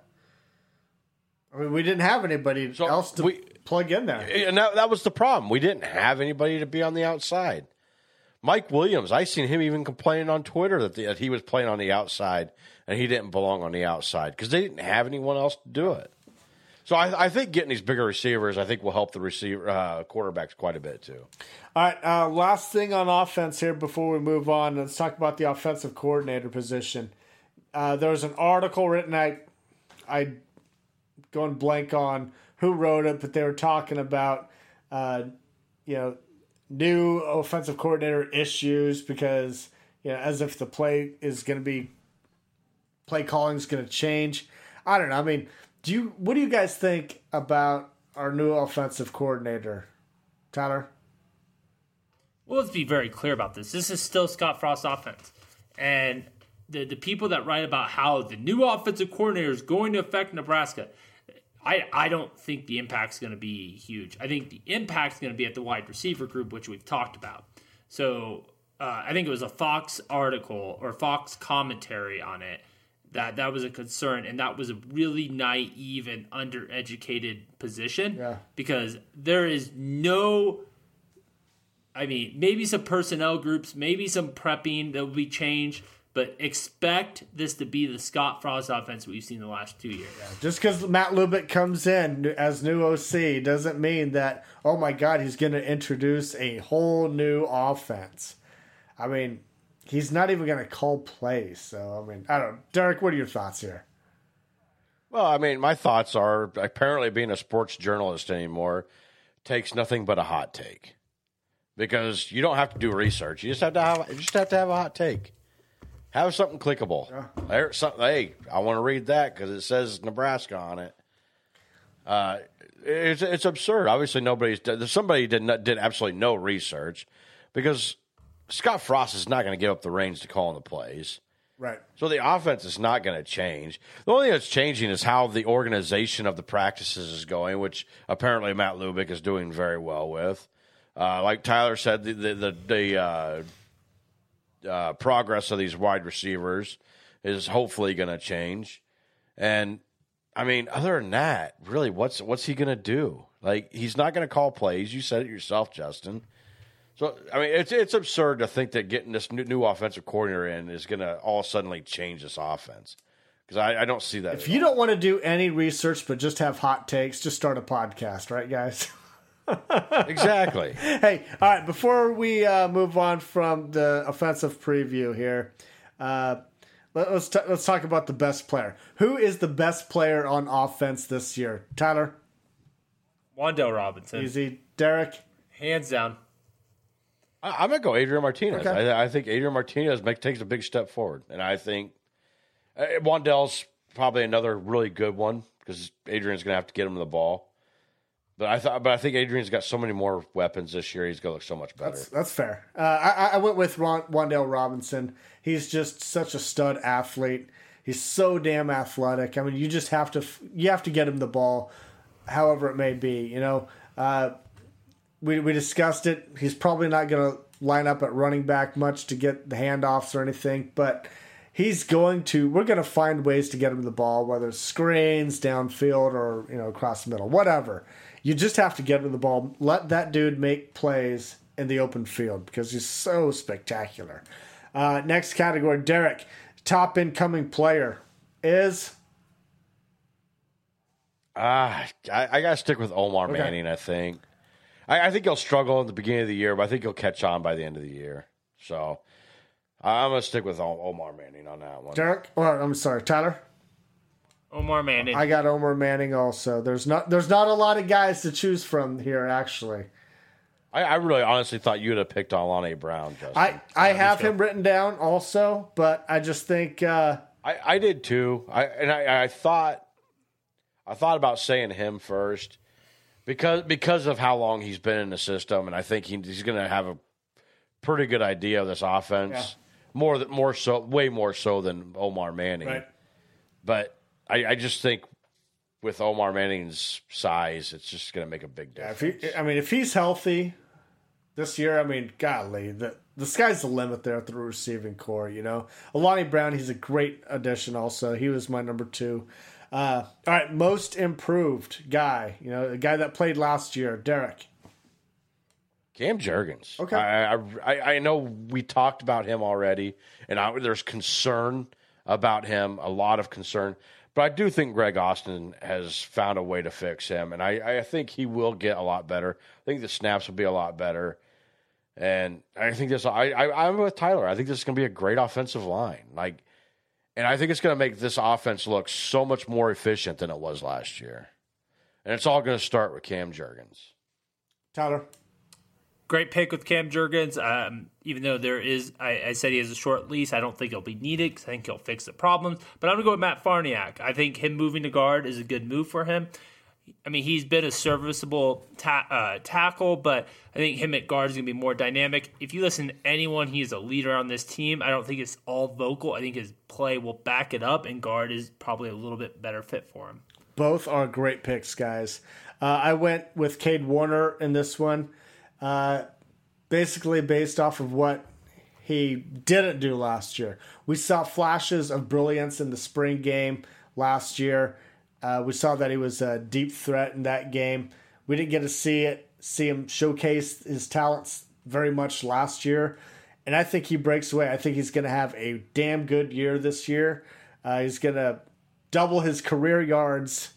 I mean, we didn't have anybody So else to we- plug in there. And that, that was the problem. We didn't have anybody to be on the outside. Mike Williams, I seen him even complaining on Twitter that, the, that he was playing on the outside and he didn't belong on the outside because they didn't have anyone else to do it. So I, I think getting these bigger receivers, I think, will help the receiver uh, quarterbacks quite a bit too. All right. Uh, last thing on offense here before we move on. Let's talk about the offensive coordinator position. Uh, there was an article written. I, I, going blank on who wrote it, but they were talking about, uh, you know, new offensive coordinator issues because you know as if the play is going to be play calling is going to change. I don't know. I mean, do you what do you guys think about our new offensive coordinator, Tyler? Well, let's be very clear about this. This is still Scott Frost's offense. And the, the people that write about how the new offensive coordinator is going to affect Nebraska, I, I don't think the impact's going to be huge. I think the impact's going to be at the wide receiver group, which we've talked about. So uh, I think it was a Fox article or Fox commentary on it that that was a concern, and that was a really naive and undereducated position Yeah. because there is no I mean, maybe some personnel groups, maybe some prepping that will be changed, but expect this to be the Scott Frost offense we've seen the last two years. Just because Matt Lubick comes in as new OC doesn't mean that oh my God he's going to introduce a whole new offense. I mean, he's not even going to call plays. So I mean, I don't. know. Derek, what are your thoughts here? Well, I mean, my thoughts are apparently being a sports journalist anymore takes nothing but a hot take because you don't have to do research. You just have to have you just have to have a hot take. Have something clickable. There, something. Hey, I want to read that because it says Nebraska on it. Uh, it's it's absurd. Obviously, nobody's somebody did not, did absolutely no research because Scott Frost is not going to give up the reins to calling the plays. Right. So the offense is not going to change. The only thing that's changing is how the organization of the practices is going, which apparently Matt Lubick is doing very well with. Uh, like Tyler said, the the the, the uh, uh, progress of these wide receivers is hopefully going to change. And I mean, other than that, really, what's what's he going to do? Like, he's not going to call plays. You said it yourself, Justin. So I mean, it's it's absurd to think that getting this new, new offensive coordinator in is going to all suddenly change this offense because I, I don't see that. If you don't want to do any research but just have hot takes, just start a podcast, right, guys? exactly. hey, all right. Before we uh, move on from the offensive preview here, uh, let, us t- let's talk about the best player. Who is the best player on offense this year? Tyler, Wan'Dale Robinson, easy. Derek, hands down. I, I'm going to go Adrian Martinez. Okay. I, I think Adrian Martinez make, takes a big step forward, and I think uh, Wan'Dale's probably another really good one because Adrian's going to have to get him the ball. But I thought, but I think Adrian's got so many more weapons this year. He's to look so much better. that's that's fair. Uh, I, I went with Ron, Wan'Dale Robinson. He's just such a stud athlete. He's so damn athletic. I mean, you just have to you have to get him the ball, however it may be. You know, uh, we we discussed it. He's probably not to line up at running back much to get the handoffs or anything, but he's going to. We're going to find ways to get him the ball, whether it's screens, downfield, or you know across the middle, whatever. You just have to get him the ball. Let that dude make plays in the open field because he's so spectacular. Uh, next category, Derek, top incoming player is Ah, I, I got to stick with Omar Okay. Manning. I think. I, I think he'll struggle at the beginning of the year, but I think he'll catch on by the end of the year. So I- I'm going to stick with Omar Manning on that one. Derek. Or I'm sorry, Tyler. Omar Manning. I got Omar Manning also. There's not there's not a lot of guys to choose from here actually. I, I really honestly thought you'd have picked Alante Brown. Justin. I I have him written down also, but I just think uh, I, I did too. I and I, I thought I thought about saying him first because because of how long he's been in the system, and I think he, he's going to have a pretty good idea of this offense. More than more so, way more so than Omar Manning. But I, I just think with Omar Manning's size, it's just going to make a big Yeah, difference. if he, I mean, if he's healthy this year, I mean, golly, the the sky's the limit there at the receiving core. You know, Alante Brown, he's a great addition. Also, he was my number two. Uh, all right, most improved guy. You know, the guy that played last year, Derek. Cam Jurgens. Okay. I, I I know we talked about him already, and I, there's concern about him, a lot of concern. But I do think Greg Austin has found a way to fix him, and I, I think he will get a lot better. I think the snaps will be a lot better, and I think this. I, I I'm with Tyler. I think this is going to be a great offensive line. Like, and I think it's going to make this offense look so much more efficient than it was last year. And it's all going to start with Cam Jurgens. Tyler. Great pick with Cam Jurgens. Um, even though there is, I, I, said he has a short lease. I don't think he'll be needed because I think he'll fix the problems. But I'm gonna go with Matt Farniok. I think him moving to guard is a good move for him. I mean, he's been a serviceable ta- uh, tackle, but I think him at guard is gonna be more dynamic. If you listen to anyone, he is a leader on this team. I don't think it's all vocal. I think his play will back it up, and guard is probably a little bit better fit for him. Both are great picks, guys. Uh, I went with Cade Warner in this one. Uh, basically based off of what he didn't do last year. We saw flashes of brilliance in the spring game last year. Uh, we saw that he was a deep threat in that game. We didn't get to see it, see him showcase his talents very much last year. And I think he breaks away. I think he's going to have a damn good year this year. Uh, he's going to double his career yards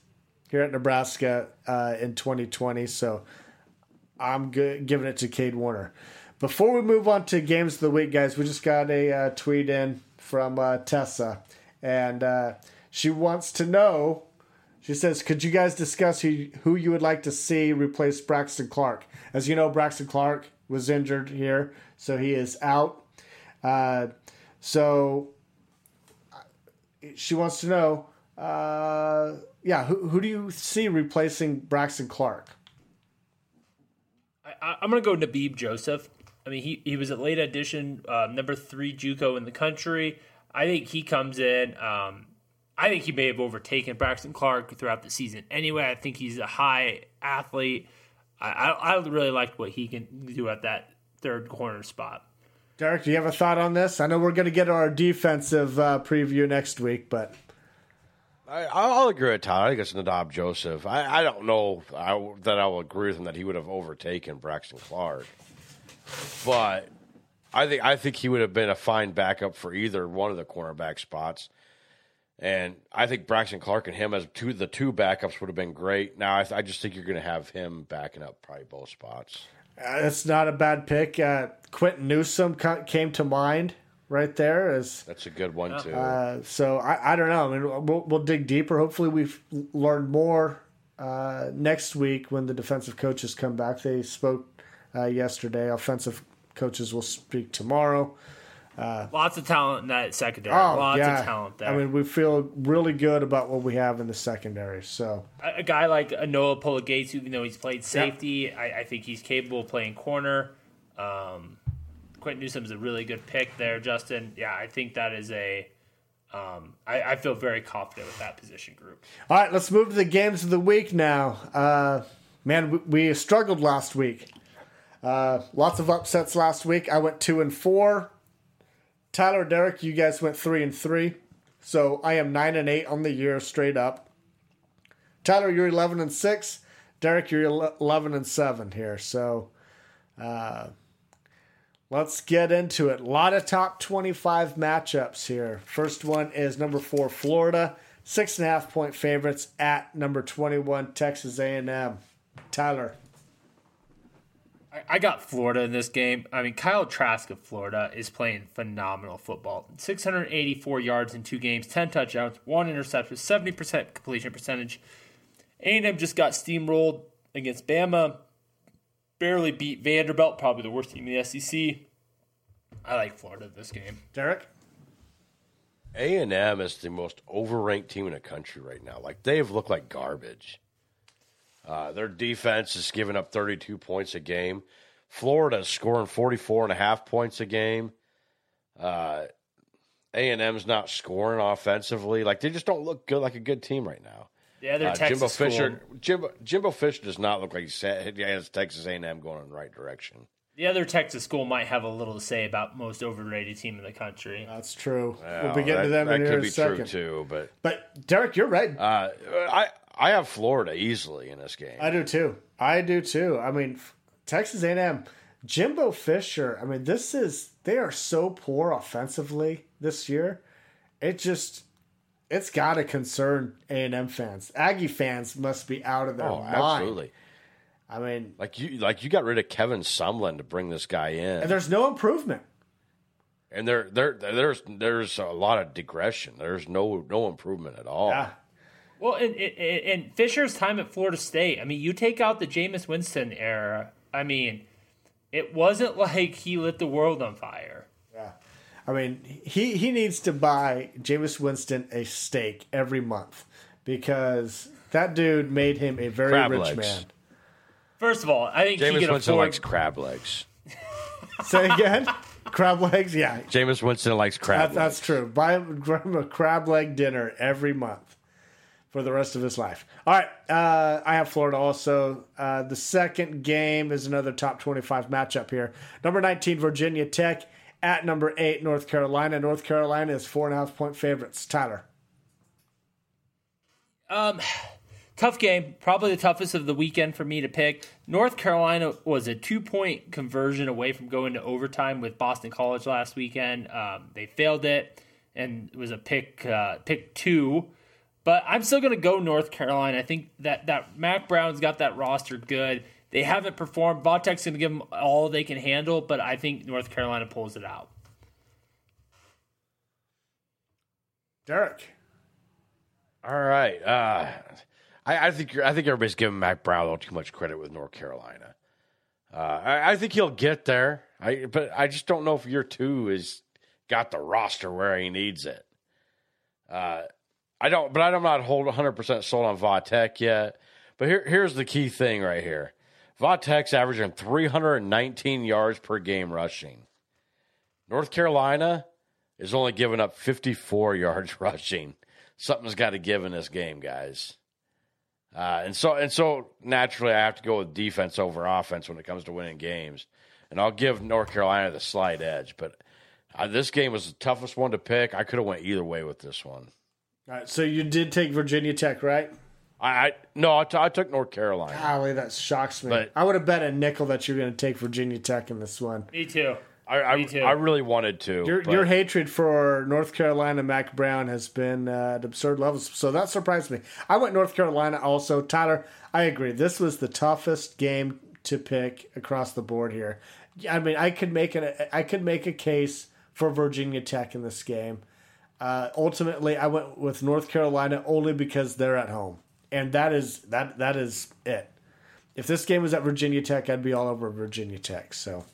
here at Nebraska uh, in 2020. So I'm giving it to Cade Warner. Before we move on to games of the week, guys, we just got a uh, tweet in from uh, Tessa, and uh, she wants to know. She says, "Could you guys discuss who who you would like to see replace Braxton Clark? As you know, Braxton Clark was injured here, so he is out. Uh, so she wants to know, uh, yeah, who who do you see replacing Braxton Clark?" I, I'm going to go Nadab Joseph. I mean, he, he was a late addition, uh, number three JUCO in the country. I think he comes in. Um, I think he may have overtaken Braxton Clark throughout the season. Anyway, I think he's a high athlete. I, I, I really liked what he can do at that third corner spot. Derek, do you have a thought on this? I know we're going to get our defensive uh, preview next week, but I, I'll agree with Todd. I think it's Nadab Joseph. I, I don't know I, that I will agree with him that he would have overtaken Braxton Clark, but I think I think he would have been a fine backup for either one of the cornerback spots. And I think Braxton Clark and him as two the two backups would have been great. Now I, I just think you're going to have him backing up probably both spots. uh, it's not a bad pick. Uh, Quinton Newsome came to mind right there is That's a good one too. uh, so I, I don't know. I mean, we'll, we'll dig deeper. Hopefully, we've learned more uh, next week when the defensive coaches come back. They spoke uh, yesterday. Offensive coaches will speak tomorrow. Lots of talent in that secondary. Oh, Lots yeah. of talent there. I mean, we feel really good about what we have in the secondary. So a, a guy like a Noah Gates, even though he's played safety, I, I think he's capable of playing corner. Um, Quinton Newsome's a really good pick there, Justin. Yeah, I think that is a. Um, I, I feel very confident with that position group. All right, let's move to the games of the week now. Uh, man, we, we struggled last week. Uh, lots of upsets last week. I went two and four. Tyler, Derek, you guys went three and three. So I am nine and eight on the year straight up. Tyler, you're eleven and six. Derek, you're eleven and seven here. So, uh, let's get into it. A lot of top twenty-five matchups here. First one is number four, Florida, six and a half point favorites at number twenty-one, Texas A&M. Tyler, I got Florida in this game. I mean, Kyle Trask of Florida is playing phenomenal football. 684 yards in two games, 10 touchdowns, one interception, 70% completion percentage. A&M just got steamrolled against Bama. Barely beat Vanderbilt, probably the worst team in the SEC. I like Florida this game. Derek. A and M is the most overranked team in the country right now. Like they have looked like garbage. Uh, their defense is giving up 32 points a game. Florida is scoring 44 and a half points a game. Uh, A and M's not scoring offensively. Like they just don't look good like a good team right now. Yeah, they're Uh, Texas Jimbo school. Fisher. Jimbo, Jimbo Fisher does not look like he sa- he has Texas A&M going in the right direction. The other Texas school might have a little to say about most overrated team in the country. That's true. we'll Well, be getting to that- them in a minute. that here could be a second. true too, but But Derek, you're right. uh, I I have Florida easily in this game. I do too. I do too. I mean, Texas A&M, Jimbo Fisher. I mean, this is they are so poor offensively this year. It just it's got to concern A&M fans. Aggie fans must be out of their oh, mind. absolutely. I mean, Like you, like you got rid of Kevin Sumlin to bring this guy in, and there's no improvement. and there, there, there's, there's a lot of digression. There's no, no improvement at all. Yeah. Well, and, and, and Fisher's time at Florida State, I mean, you take out the Jameis Winston era, I mean, it wasn't like he lit the world on fire. Yeah. I mean, he, he needs to buy Jameis Winston a steak every month because that dude made him a very Crab rich legs. man. First of all, I think he Jameis can Winston afford. likes crab legs. Say again? crab legs? Yeah. Jameis Winston likes crab That, that's true. Buy him, grab him a crab leg dinner every month for the rest of his life. All right. Uh, I have Florida also. Uh, the second game is another top 25 matchup here. Number 19, Virginia Tech at number 8, North Carolina. North Carolina is four and a half point favorites. Tyler. Um, tough game, probably the toughest of the weekend for me to pick. North Carolina was a two point conversion away from going to overtime with Boston College last weekend. Um, they failed it, and it was a pick uh, pick two. But I'm still going to go North Carolina. I think that that Mack Brown's got that roster good. They haven't performed. Vatek's going to give them all they can handle, but I think North Carolina pulls it out. Derek. All right. Uh, I, I think you're, I think everybody's giving Mack Brown a little too much credit with North Carolina. Uh, I, I think he'll get there. I but I just don't know if year two is got the roster where he needs it. Uh, I don't, but I'm not hold 100 percent sold on Vatek yet. But here, here's the key thing right here: Vatek's averaging 319 yards per game rushing. North Carolina is only giving up 54 yards rushing. Something's got to give in this game, guys. Uh, and so and so naturally, I have to go with defense over offense when it comes to winning games. And I'll give North Carolina the slight edge, but uh, this game was the toughest one to pick. I could have went either way with this one. All right. So you did take Virginia Tech, right? I, I no, I, t- I took North Carolina. Golly, that shocks me. But- I would have bet a nickel that you're going to take Virginia Tech in this one. Me too. I, I, Me too. I really wanted to. Your, but- your hatred for North Carolina Mack Brown has been uh, at absurd levels, so that surprised me. I went North Carolina also. Tyler, I agree. This was the toughest game to pick across the board here. I mean, I could make an I could make a case for Virginia Tech in this game. Uh, ultimately, I went with North Carolina only because they're at home, and that is that that is it. If this game was at Virginia Tech, I'd be all over Virginia Tech. So.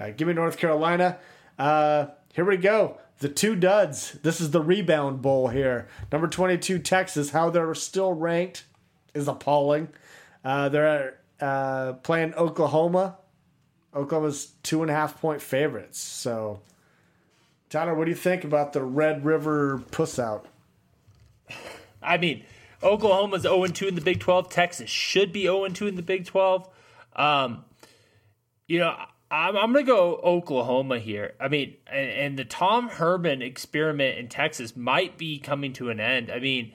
Uh, give me North Carolina. Uh, here we go. The two duds. This is the rebound bowl here. Number 22, Texas. How they're still ranked is appalling. Uh, they're uh, playing Oklahoma. Oklahoma's two and a half point favorites. So, Tyler, what do you think about the Red River puss out? I mean, Oklahoma's 0 2 in the Big 12. Texas should be 0 2 in the Big 12. Um, you know, I'm, I'm going to go Oklahoma here. I mean, and, and the Tom Herman experiment in Texas might be coming to an end. I mean,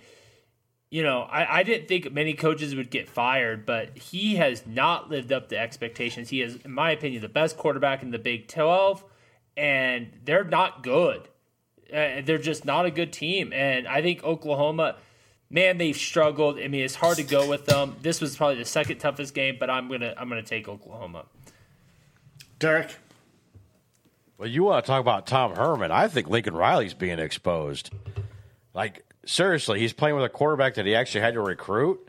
you know, I, I didn't think many coaches would get fired, but he has not lived up to expectations. He is, in my opinion, the best quarterback in the Big 12, and they're not good. Uh, they're just not a good team. And I think Oklahoma, man, they've struggled. I mean, it's hard to go with them. This was probably the second toughest game, but I'm gonna I'm gonna take Oklahoma. Derek? Well, you want to talk about Tom Herman? I think Lincoln Riley's being exposed. Like seriously, he's playing with a quarterback that he actually had to recruit,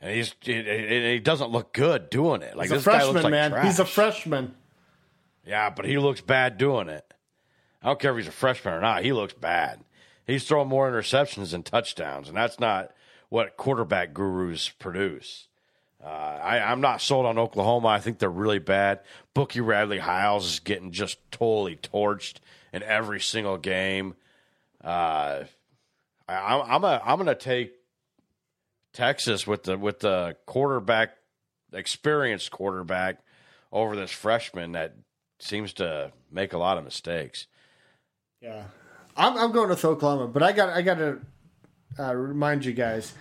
and he's he, he doesn't look good doing it. Like He's a this guy freshman, looks like man. trash. He's a freshman. Yeah, but he looks bad doing it. I don't care if he's a freshman or not. He looks bad. He's throwing more interceptions than touchdowns, and that's not what quarterback gurus produce. Uh, I, I'm not sold on Oklahoma. I think they're really bad. Bookie Radley Hiles is getting just totally torched in every single game. Uh, I, I'm I'm, a, I'm to take Texas with the with the quarterback, experienced quarterback over this freshman that seems to make a lot of mistakes. Yeah, I'm, I'm going with Oklahoma, but I got I got to uh, remind you guys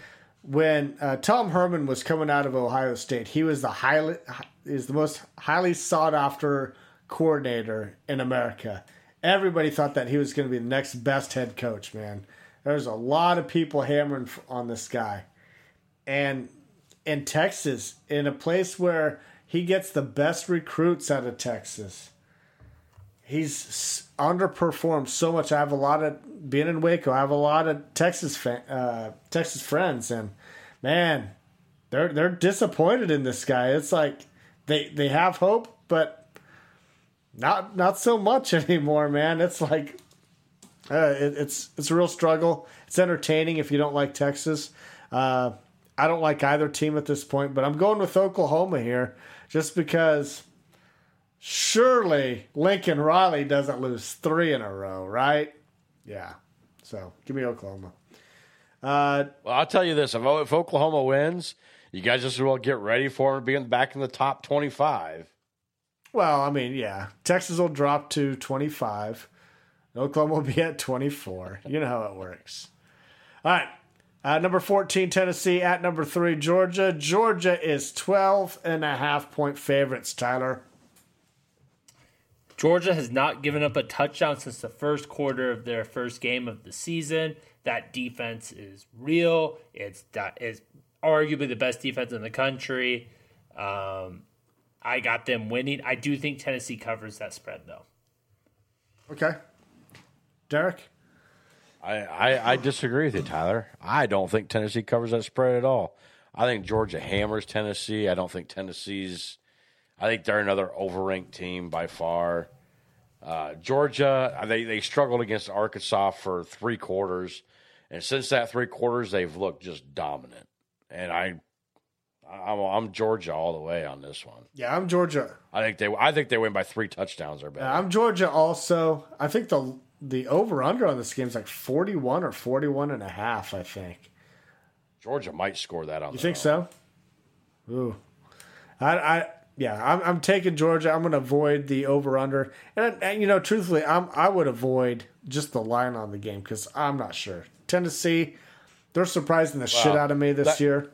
when uh, Tom Herman was coming out of Ohio State, he was the highly is the most highly sought after coordinator in America. Everybody thought that he was going to be the next best head coach. Man, there's a lot of people hammering on this guy, and in Texas, in a place where he gets the best recruits out of Texas he's underperformed so much. I have a lot of being in Waco. I have a lot of Texas fan, uh, Texas friends, and man, they're they're disappointed in this guy. It's like they they have hope, but not not so much anymore, man. It's like uh, it, it's it's a real struggle. It's entertaining if you don't like Texas. Uh, I don't like either team at this point, but I'm going with Oklahoma here just because surely Lincoln Riley doesn't lose three in a row, right? Yeah. So give me Oklahoma. Uh, well, I'll tell you this: if, if Oklahoma wins, you guys just well get ready for them being back in the top twenty-five. Well, I mean, yeah, Texas will drop to twenty-five. Oklahoma will be at twenty-four. You know how it works. All right. Uh, number 14, Tennessee. At number three, Georgia. Georgia is 12 and a half point favorites, Tyler. Georgia has not given up a touchdown since the first quarter of their first game of the season. That defense is real. It's that is arguably the best defense in the country. Um, I got them winning. I do think Tennessee covers that spread though. Okay, Derek. I, I, I disagree with you, Tyler. I don't think Tennessee covers that spread at all. I think Georgia hammers Tennessee. I don't think Tennessee's I think they're another overranked team by far. Uh, Georgia, they, they struggled against Arkansas for three quarters, and since that three quarters, they've looked just dominant. And I, I'm, I'm Georgia all the way on this one. Yeah, I'm Georgia. I think they I think they win by three touchdowns or better. Yeah, I'm Georgia also. I think the the over under on this game is like 41 or 41 and a half, I think. Georgia might score that on. You think own. so? Ooh. I, I yeah, I'm, I'm taking Georgia. I'm going to avoid the over under, and, and, you know, truthfully, I'm I would avoid just the line on the game because I'm not sure. Tennessee, they're surprising the shit out of me this that, year.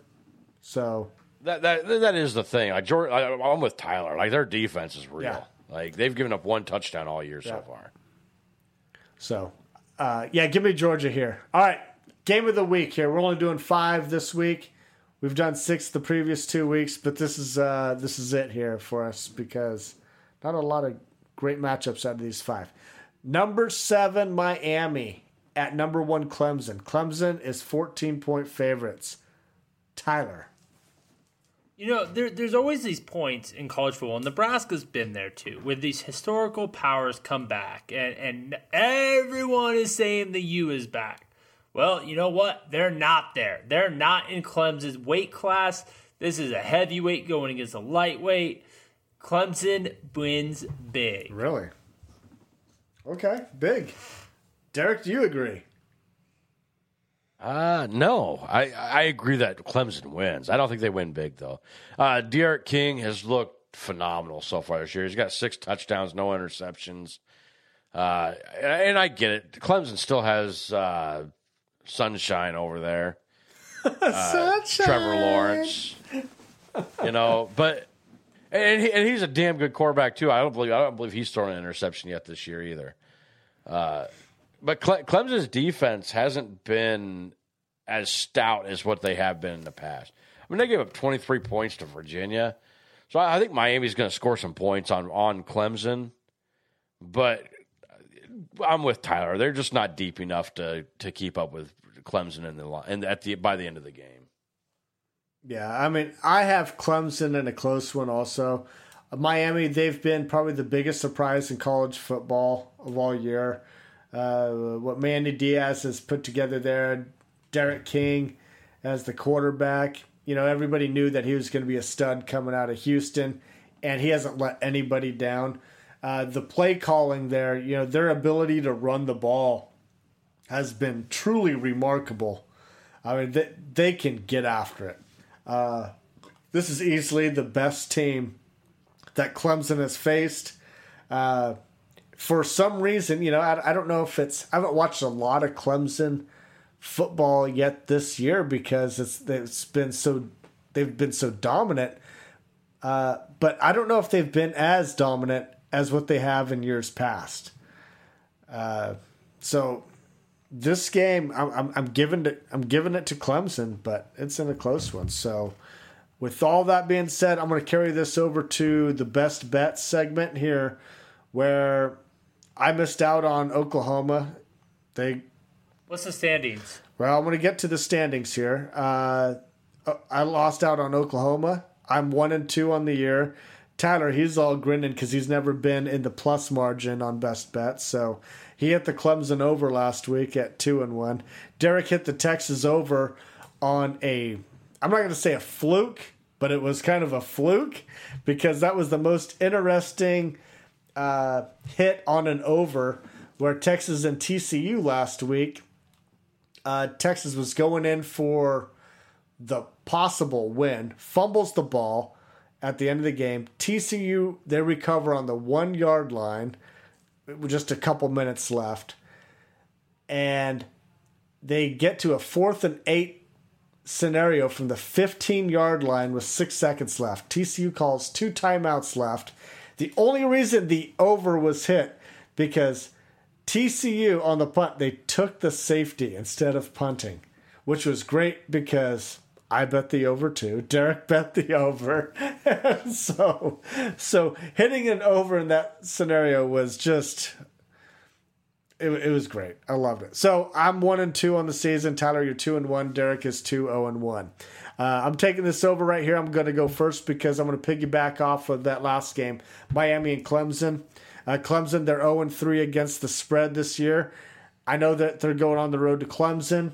So that that that is the thing. Like Georgia, I, am with Tyler. Like their defense is real. Yeah. Like they've given up one touchdown all year yeah. so far. So, uh, yeah, give me Georgia here. All right, game of the week here. We're only doing five this week. We've done six the previous two weeks, but this is uh, this is it here for us because not a lot of great matchups out of these five. Number seven, Miami at number one, Clemson. Clemson is 14 point favorites. Tyler. You know, there, there's always these points in college football, and Nebraska's been there too, where these historical powers come back, and, and everyone is saying the U is back. Well, you know what? They're not there. They're not in Clemson's weight class. This is a heavyweight going against a lightweight. Clemson wins big. Really? Okay, big. Derek, do you agree? Uh no. I I agree that Clemson wins. I don't think they win big though. Uh D'Eriq King has looked phenomenal so far this year. He's got six touchdowns, no interceptions. Uh and I get it. Clemson still has uh sunshine over there. Uh, sunshine. Trevor Lawrence. you know, but and he, and he's a damn good quarterback too. I don't believe I don't believe he's thrown an interception yet this year either. Uh, but Cle- Clemson's defense hasn't been as stout as what they have been in the past. I mean, they gave up 23 points to Virginia, so I, I think Miami's going to score some points on on Clemson. But I'm with Tyler. They're just not deep enough to to keep up with Clemson in the and at the by the end of the game. Yeah, I mean, I have Clemson in a close one also. Miami, they've been probably the biggest surprise in college football of all year. Uh, what Manny Diaz has put together there, D'Eriq King as the quarterback. You know, everybody knew that he was going to be a stud coming out of Houston, and he hasn't let anybody down. Uh, the play calling there, you know, their ability to run the ball has been truly remarkable. I mean, they, they can get after it. Uh, this is easily the best team that Clemson has faced. Uh, for some reason, you know, I, I don't know if it's, I haven't watched a lot of Clemson football yet this year because it's, it's been so, they've been so dominant. Uh, but I don't know if they've been as dominant as what they have in years past. Uh, so this game, I'm, I'm, I'm giving it, I'm giving it to Clemson, but it's in a close one. So, with all that being said, I'm going to carry this over to the best bet segment here, where I missed out on Oklahoma. They. What's the standings? Well, I'm going to get to the standings here. Uh, I lost out on Oklahoma. I'm one and two on the year. Tyler, he's all grinning because he's never been in the plus margin on best bets. So he hit the Clemson over last week at two and one. Derek hit the Texas over on a I'm not going to say a fluke, but it was kind of a fluke because that was the most interesting uh, hit on an over where Texas and TCU last week. Uh, Texas was going in for the possible win, fumbles the ball at the end of the game. TCU, they recover on the one yard line with just a couple minutes left. And they get to a fourth and eight scenario from the 15 yard line with six seconds left. TCU calls two timeouts left. The only reason the over was hit because TCU on the punt, they took the safety instead of punting, which was great because I bet the over too. Derek bet the over. so so hitting an over in that scenario was just it, it was great. I loved it. So I'm one and two on the season. Tyler, you're two and one. Derek is two zero and one. Uh, I'm taking this over right here. I'm going to go first because I'm going to piggyback off of that last game, Miami and Clemson. Uh, Clemson, they're 0 and 3 against the spread this year. I know that they're going on the road to Clemson,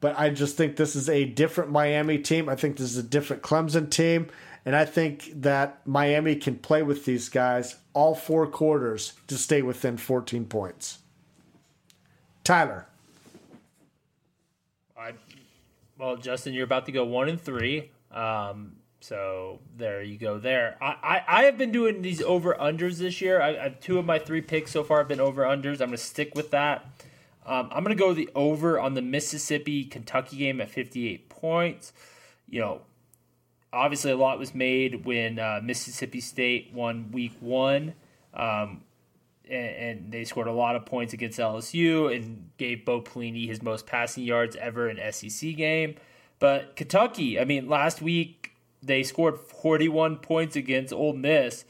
but I just think this is a different Miami team. I think this is a different Clemson team. And I think that Miami can play with these guys all four quarters to stay within 14 points. Tyler. I, well, Justin, you're about to go one and three. Um, so there you go. There, I, I, I have been doing these over unders this year. I, I, two of my three picks so far have been over unders. I'm going to stick with that. Um, I'm going to go the over on the Mississippi Kentucky game at 58 points. You know, obviously a lot was made when uh, Mississippi State won Week One. Um, and, they scored a lot of points against LSU and gave Bo Pelini his most passing yards ever in SEC game. But Kentucky, I mean, last week they scored 41 points against Ole Miss.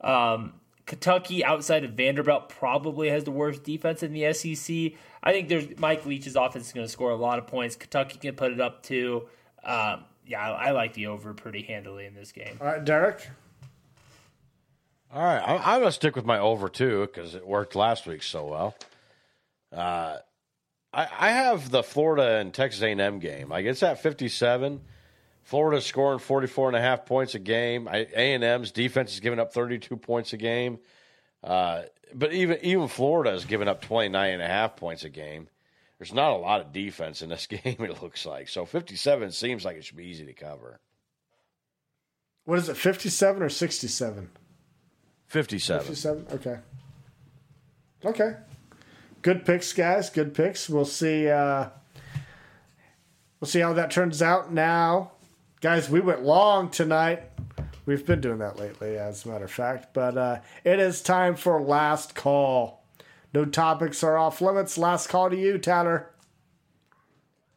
Um, Kentucky, outside of Vanderbilt, probably has the worst defense in the SEC. I think there's Mike Leach's offense is going to score a lot of points. Kentucky can put it up too. Um, yeah, I, I, like the over pretty handily in this game. All right, Derek. All right, I'm, I'm going to stick with my over too because it worked last week so well. Uh, I, I have the Florida and Texas A&M game. Like it's at 57. Florida's scoring 44 and a half points a game. A&M's defense is giving up 32 points a game. Uh, but even even Florida is giving up 29 and a half points a game. There's not a lot of defense in this game, it looks like. So 57 seems like it should be easy to cover. What is it, 57 or 67? 57. 57, okay. Okay. Good picks, guys. Good picks. We'll see. Uh, we'll see how that turns out now Guys, we went long tonight. We've been doing that lately, as a matter of fact. But uh, it is time for last call. No topics are off limits. Last call to you, Tanner.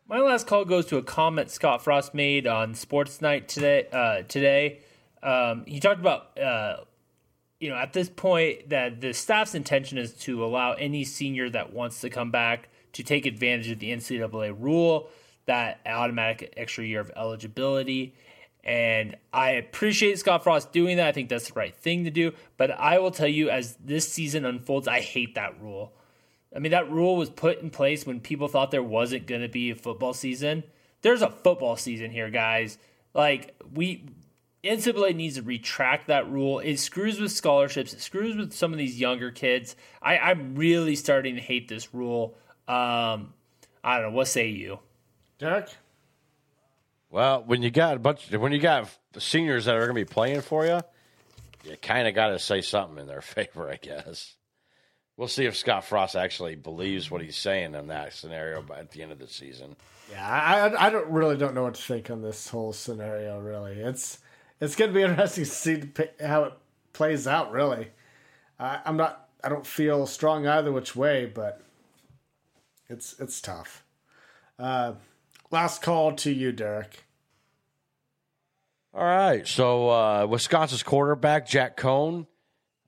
My last call goes to a comment Scott Frost made on Sports Night today. Uh, today, um, he talked about uh, you know at this point that the staff's intention is to allow any senior that wants to come back to take advantage of the NCAA rule that automatic extra year of eligibility. And I appreciate Scott Frost doing that. I think that's the right thing to do. But I will tell you, as this season unfolds, I hate that rule. I mean, that rule was put in place when people thought there wasn't going to be a football season. There's a football season here, guys. Like, we. NCAA needs to retract that rule. It screws with scholarships. It screws with some of these younger kids. I, I'm really starting to hate this rule. Um, I don't know. What say you? Derek? Well, when you got a bunch, when you got seniors that are going to be playing for you, you kind of got to say something in their favor, I guess. We'll see if Scott Frost actually believes what he's saying in that scenario by at the end of the season. Yeah, I, I don't really don't know what to think on this whole scenario. Really, it's it's going to be interesting to see how it plays out. Really, I, I'm not. I don't feel strong either which way, but it's it's tough. Uh, last call to you, Derek. All right. So uh, Wisconsin's quarterback Jack Coan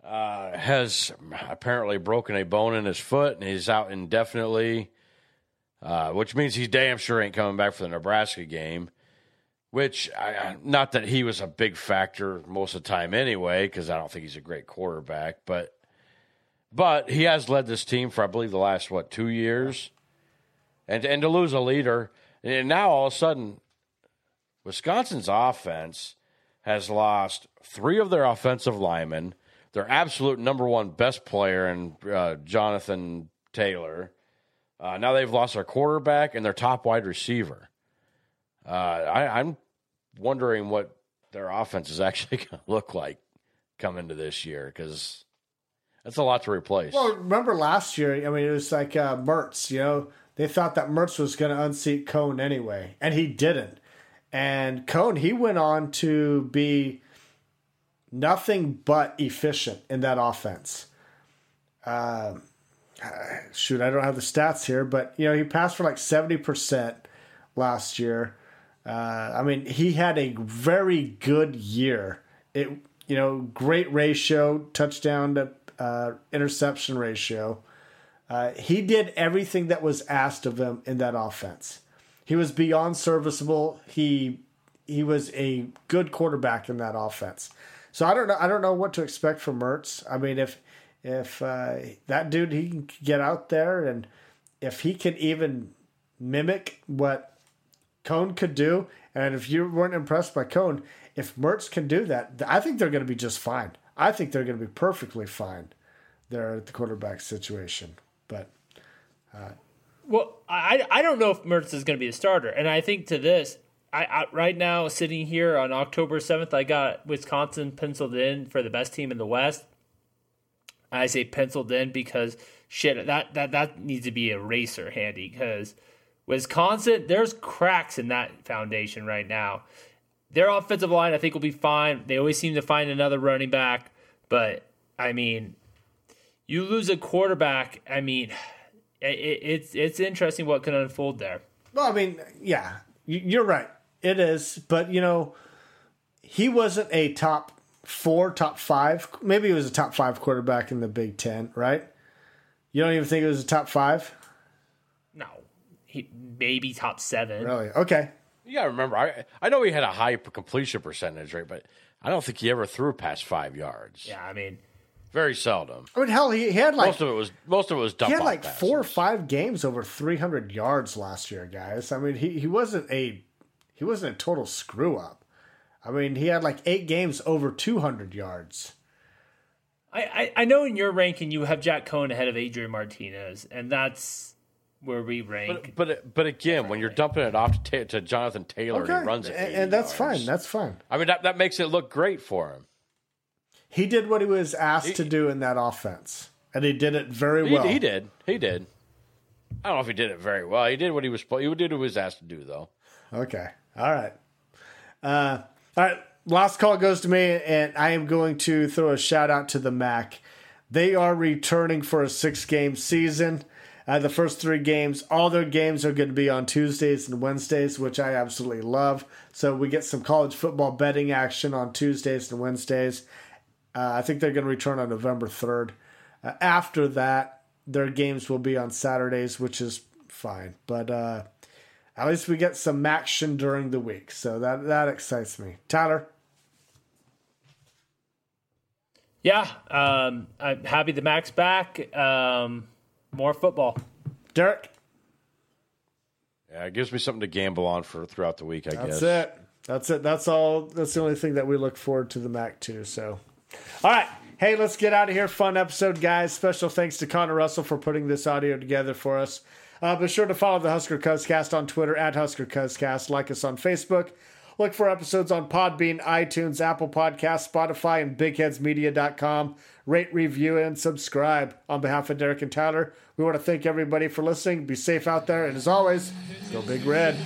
uh, has apparently broken a bone in his foot, and he's out indefinitely, uh, which means he damn sure ain't coming back for the Nebraska game. Which, I, not that he was a big factor most of the time anyway, because I don't think he's a great quarterback, but but he has led this team for I believe the last what two years, and and to lose a leader, and now all of a sudden Wisconsin's offense has lost three of their offensive linemen, their absolute number one best player, and uh, Jonathan Taylor. Uh, now they've lost their quarterback and their top wide receiver. Uh, I, I'm wondering what their offense is actually going to look like come into this year because that's a lot to replace. Well, remember last year? I mean, it was like uh, Mertz. You know, they thought that Mertz was going to unseat Coan anyway, and he didn't. And Coan, he went on to be nothing but efficient in that offense. Uh, shoot, I don't have the stats here, but you know he passed for like seventy percent last year. Uh, I mean, he had a very good year. It you know great ratio, touchdown to uh, interception ratio. Uh, he did everything that was asked of him in that offense. He was beyond serviceable. He he was a good quarterback in that offense. So I don't know. I don't know what to expect from Mertz. I mean, if if uh, that dude he can get out there and if he can even mimic what Coan could do, and if you weren't impressed by Coan, if Mertz can do that, I think they're going to be just fine. I think they're going to be perfectly fine there at the quarterback situation. Well, I I don't know if Mertz is going to be a starter, and I think to this, I, I, right now sitting here on October seventh, I got Wisconsin penciled in for the best team in the West. I say penciled in because shit that that that needs to be a racer handy because Wisconsin there's cracks in that foundation right now. Their offensive line I think will be fine. They always seem to find another running back, but I mean, you lose a quarterback. I mean it, it's it's interesting what can unfold there. Well, I mean, yeah, you're right. It is, but you know, he wasn't a top four, top five. Maybe he was a top five quarterback in the Big Ten, right? You don't even think it was a top five? No, he maybe top seven. Really? Okay. You gotta remember, I I know he had a high completion percentage right? but I don't think he ever threw past five yards. Yeah, I mean, very seldom. I mean, hell, he, he had like most of it was most of it was dump. He had like passes. four or five games over 300 yards last year, guys. I mean, he, he wasn't a he wasn't a total screw up. I mean, he had like eight games over 200 yards. I, I, I know in your ranking you have Jack Coan ahead of Adrian Martinez, and that's where we rank. But but, but again, when you're dumping it off to, to Jonathan Taylor, okay. he runs it, and, and that's yards. fine. That's fine. I mean, that that makes it look great for him. He did what he was asked he, to do in that offense, and he did it very he, well. He did. He did. I don't know if he did it very well. He did what he was. He did what he was asked to do, though. Okay. All right. Uh, all right. Last call goes to me, and I am going to throw a shout out to the MAC. They are returning for a six game season. Uh, the first three games, all their games are going to be on Tuesdays and Wednesdays, which I absolutely love. So we get some college football betting action on Tuesdays and Wednesdays. Uh, I think they're going to return on November 3rd. Uh, after that, their games will be on Saturdays, which is fine. But uh, at least we get some action during the week. So that, that excites me. Tyler? Yeah, um, I'm happy the MAC's back. Um, more football. Derek? Yeah, it gives me something to gamble on for throughout the week, I That's guess. That's it. That's it. That's all. That's the only thing that we look forward to the Mac too. So, all right. Hey, let's get out of here. Fun episode, guys. Special thanks to Connor Russell for putting this audio together for us. Uh, be sure to follow the Husker Cuzcast on Twitter at Husker Cuzcast. Like us on Facebook. Look for episodes on Podbean, iTunes, Apple Podcasts, Spotify, and BigHeadsMedia.com. Rate, review, and subscribe. On behalf of Derek and Tyler, we want to thank everybody for listening. Be safe out there, and as always, go Big Red.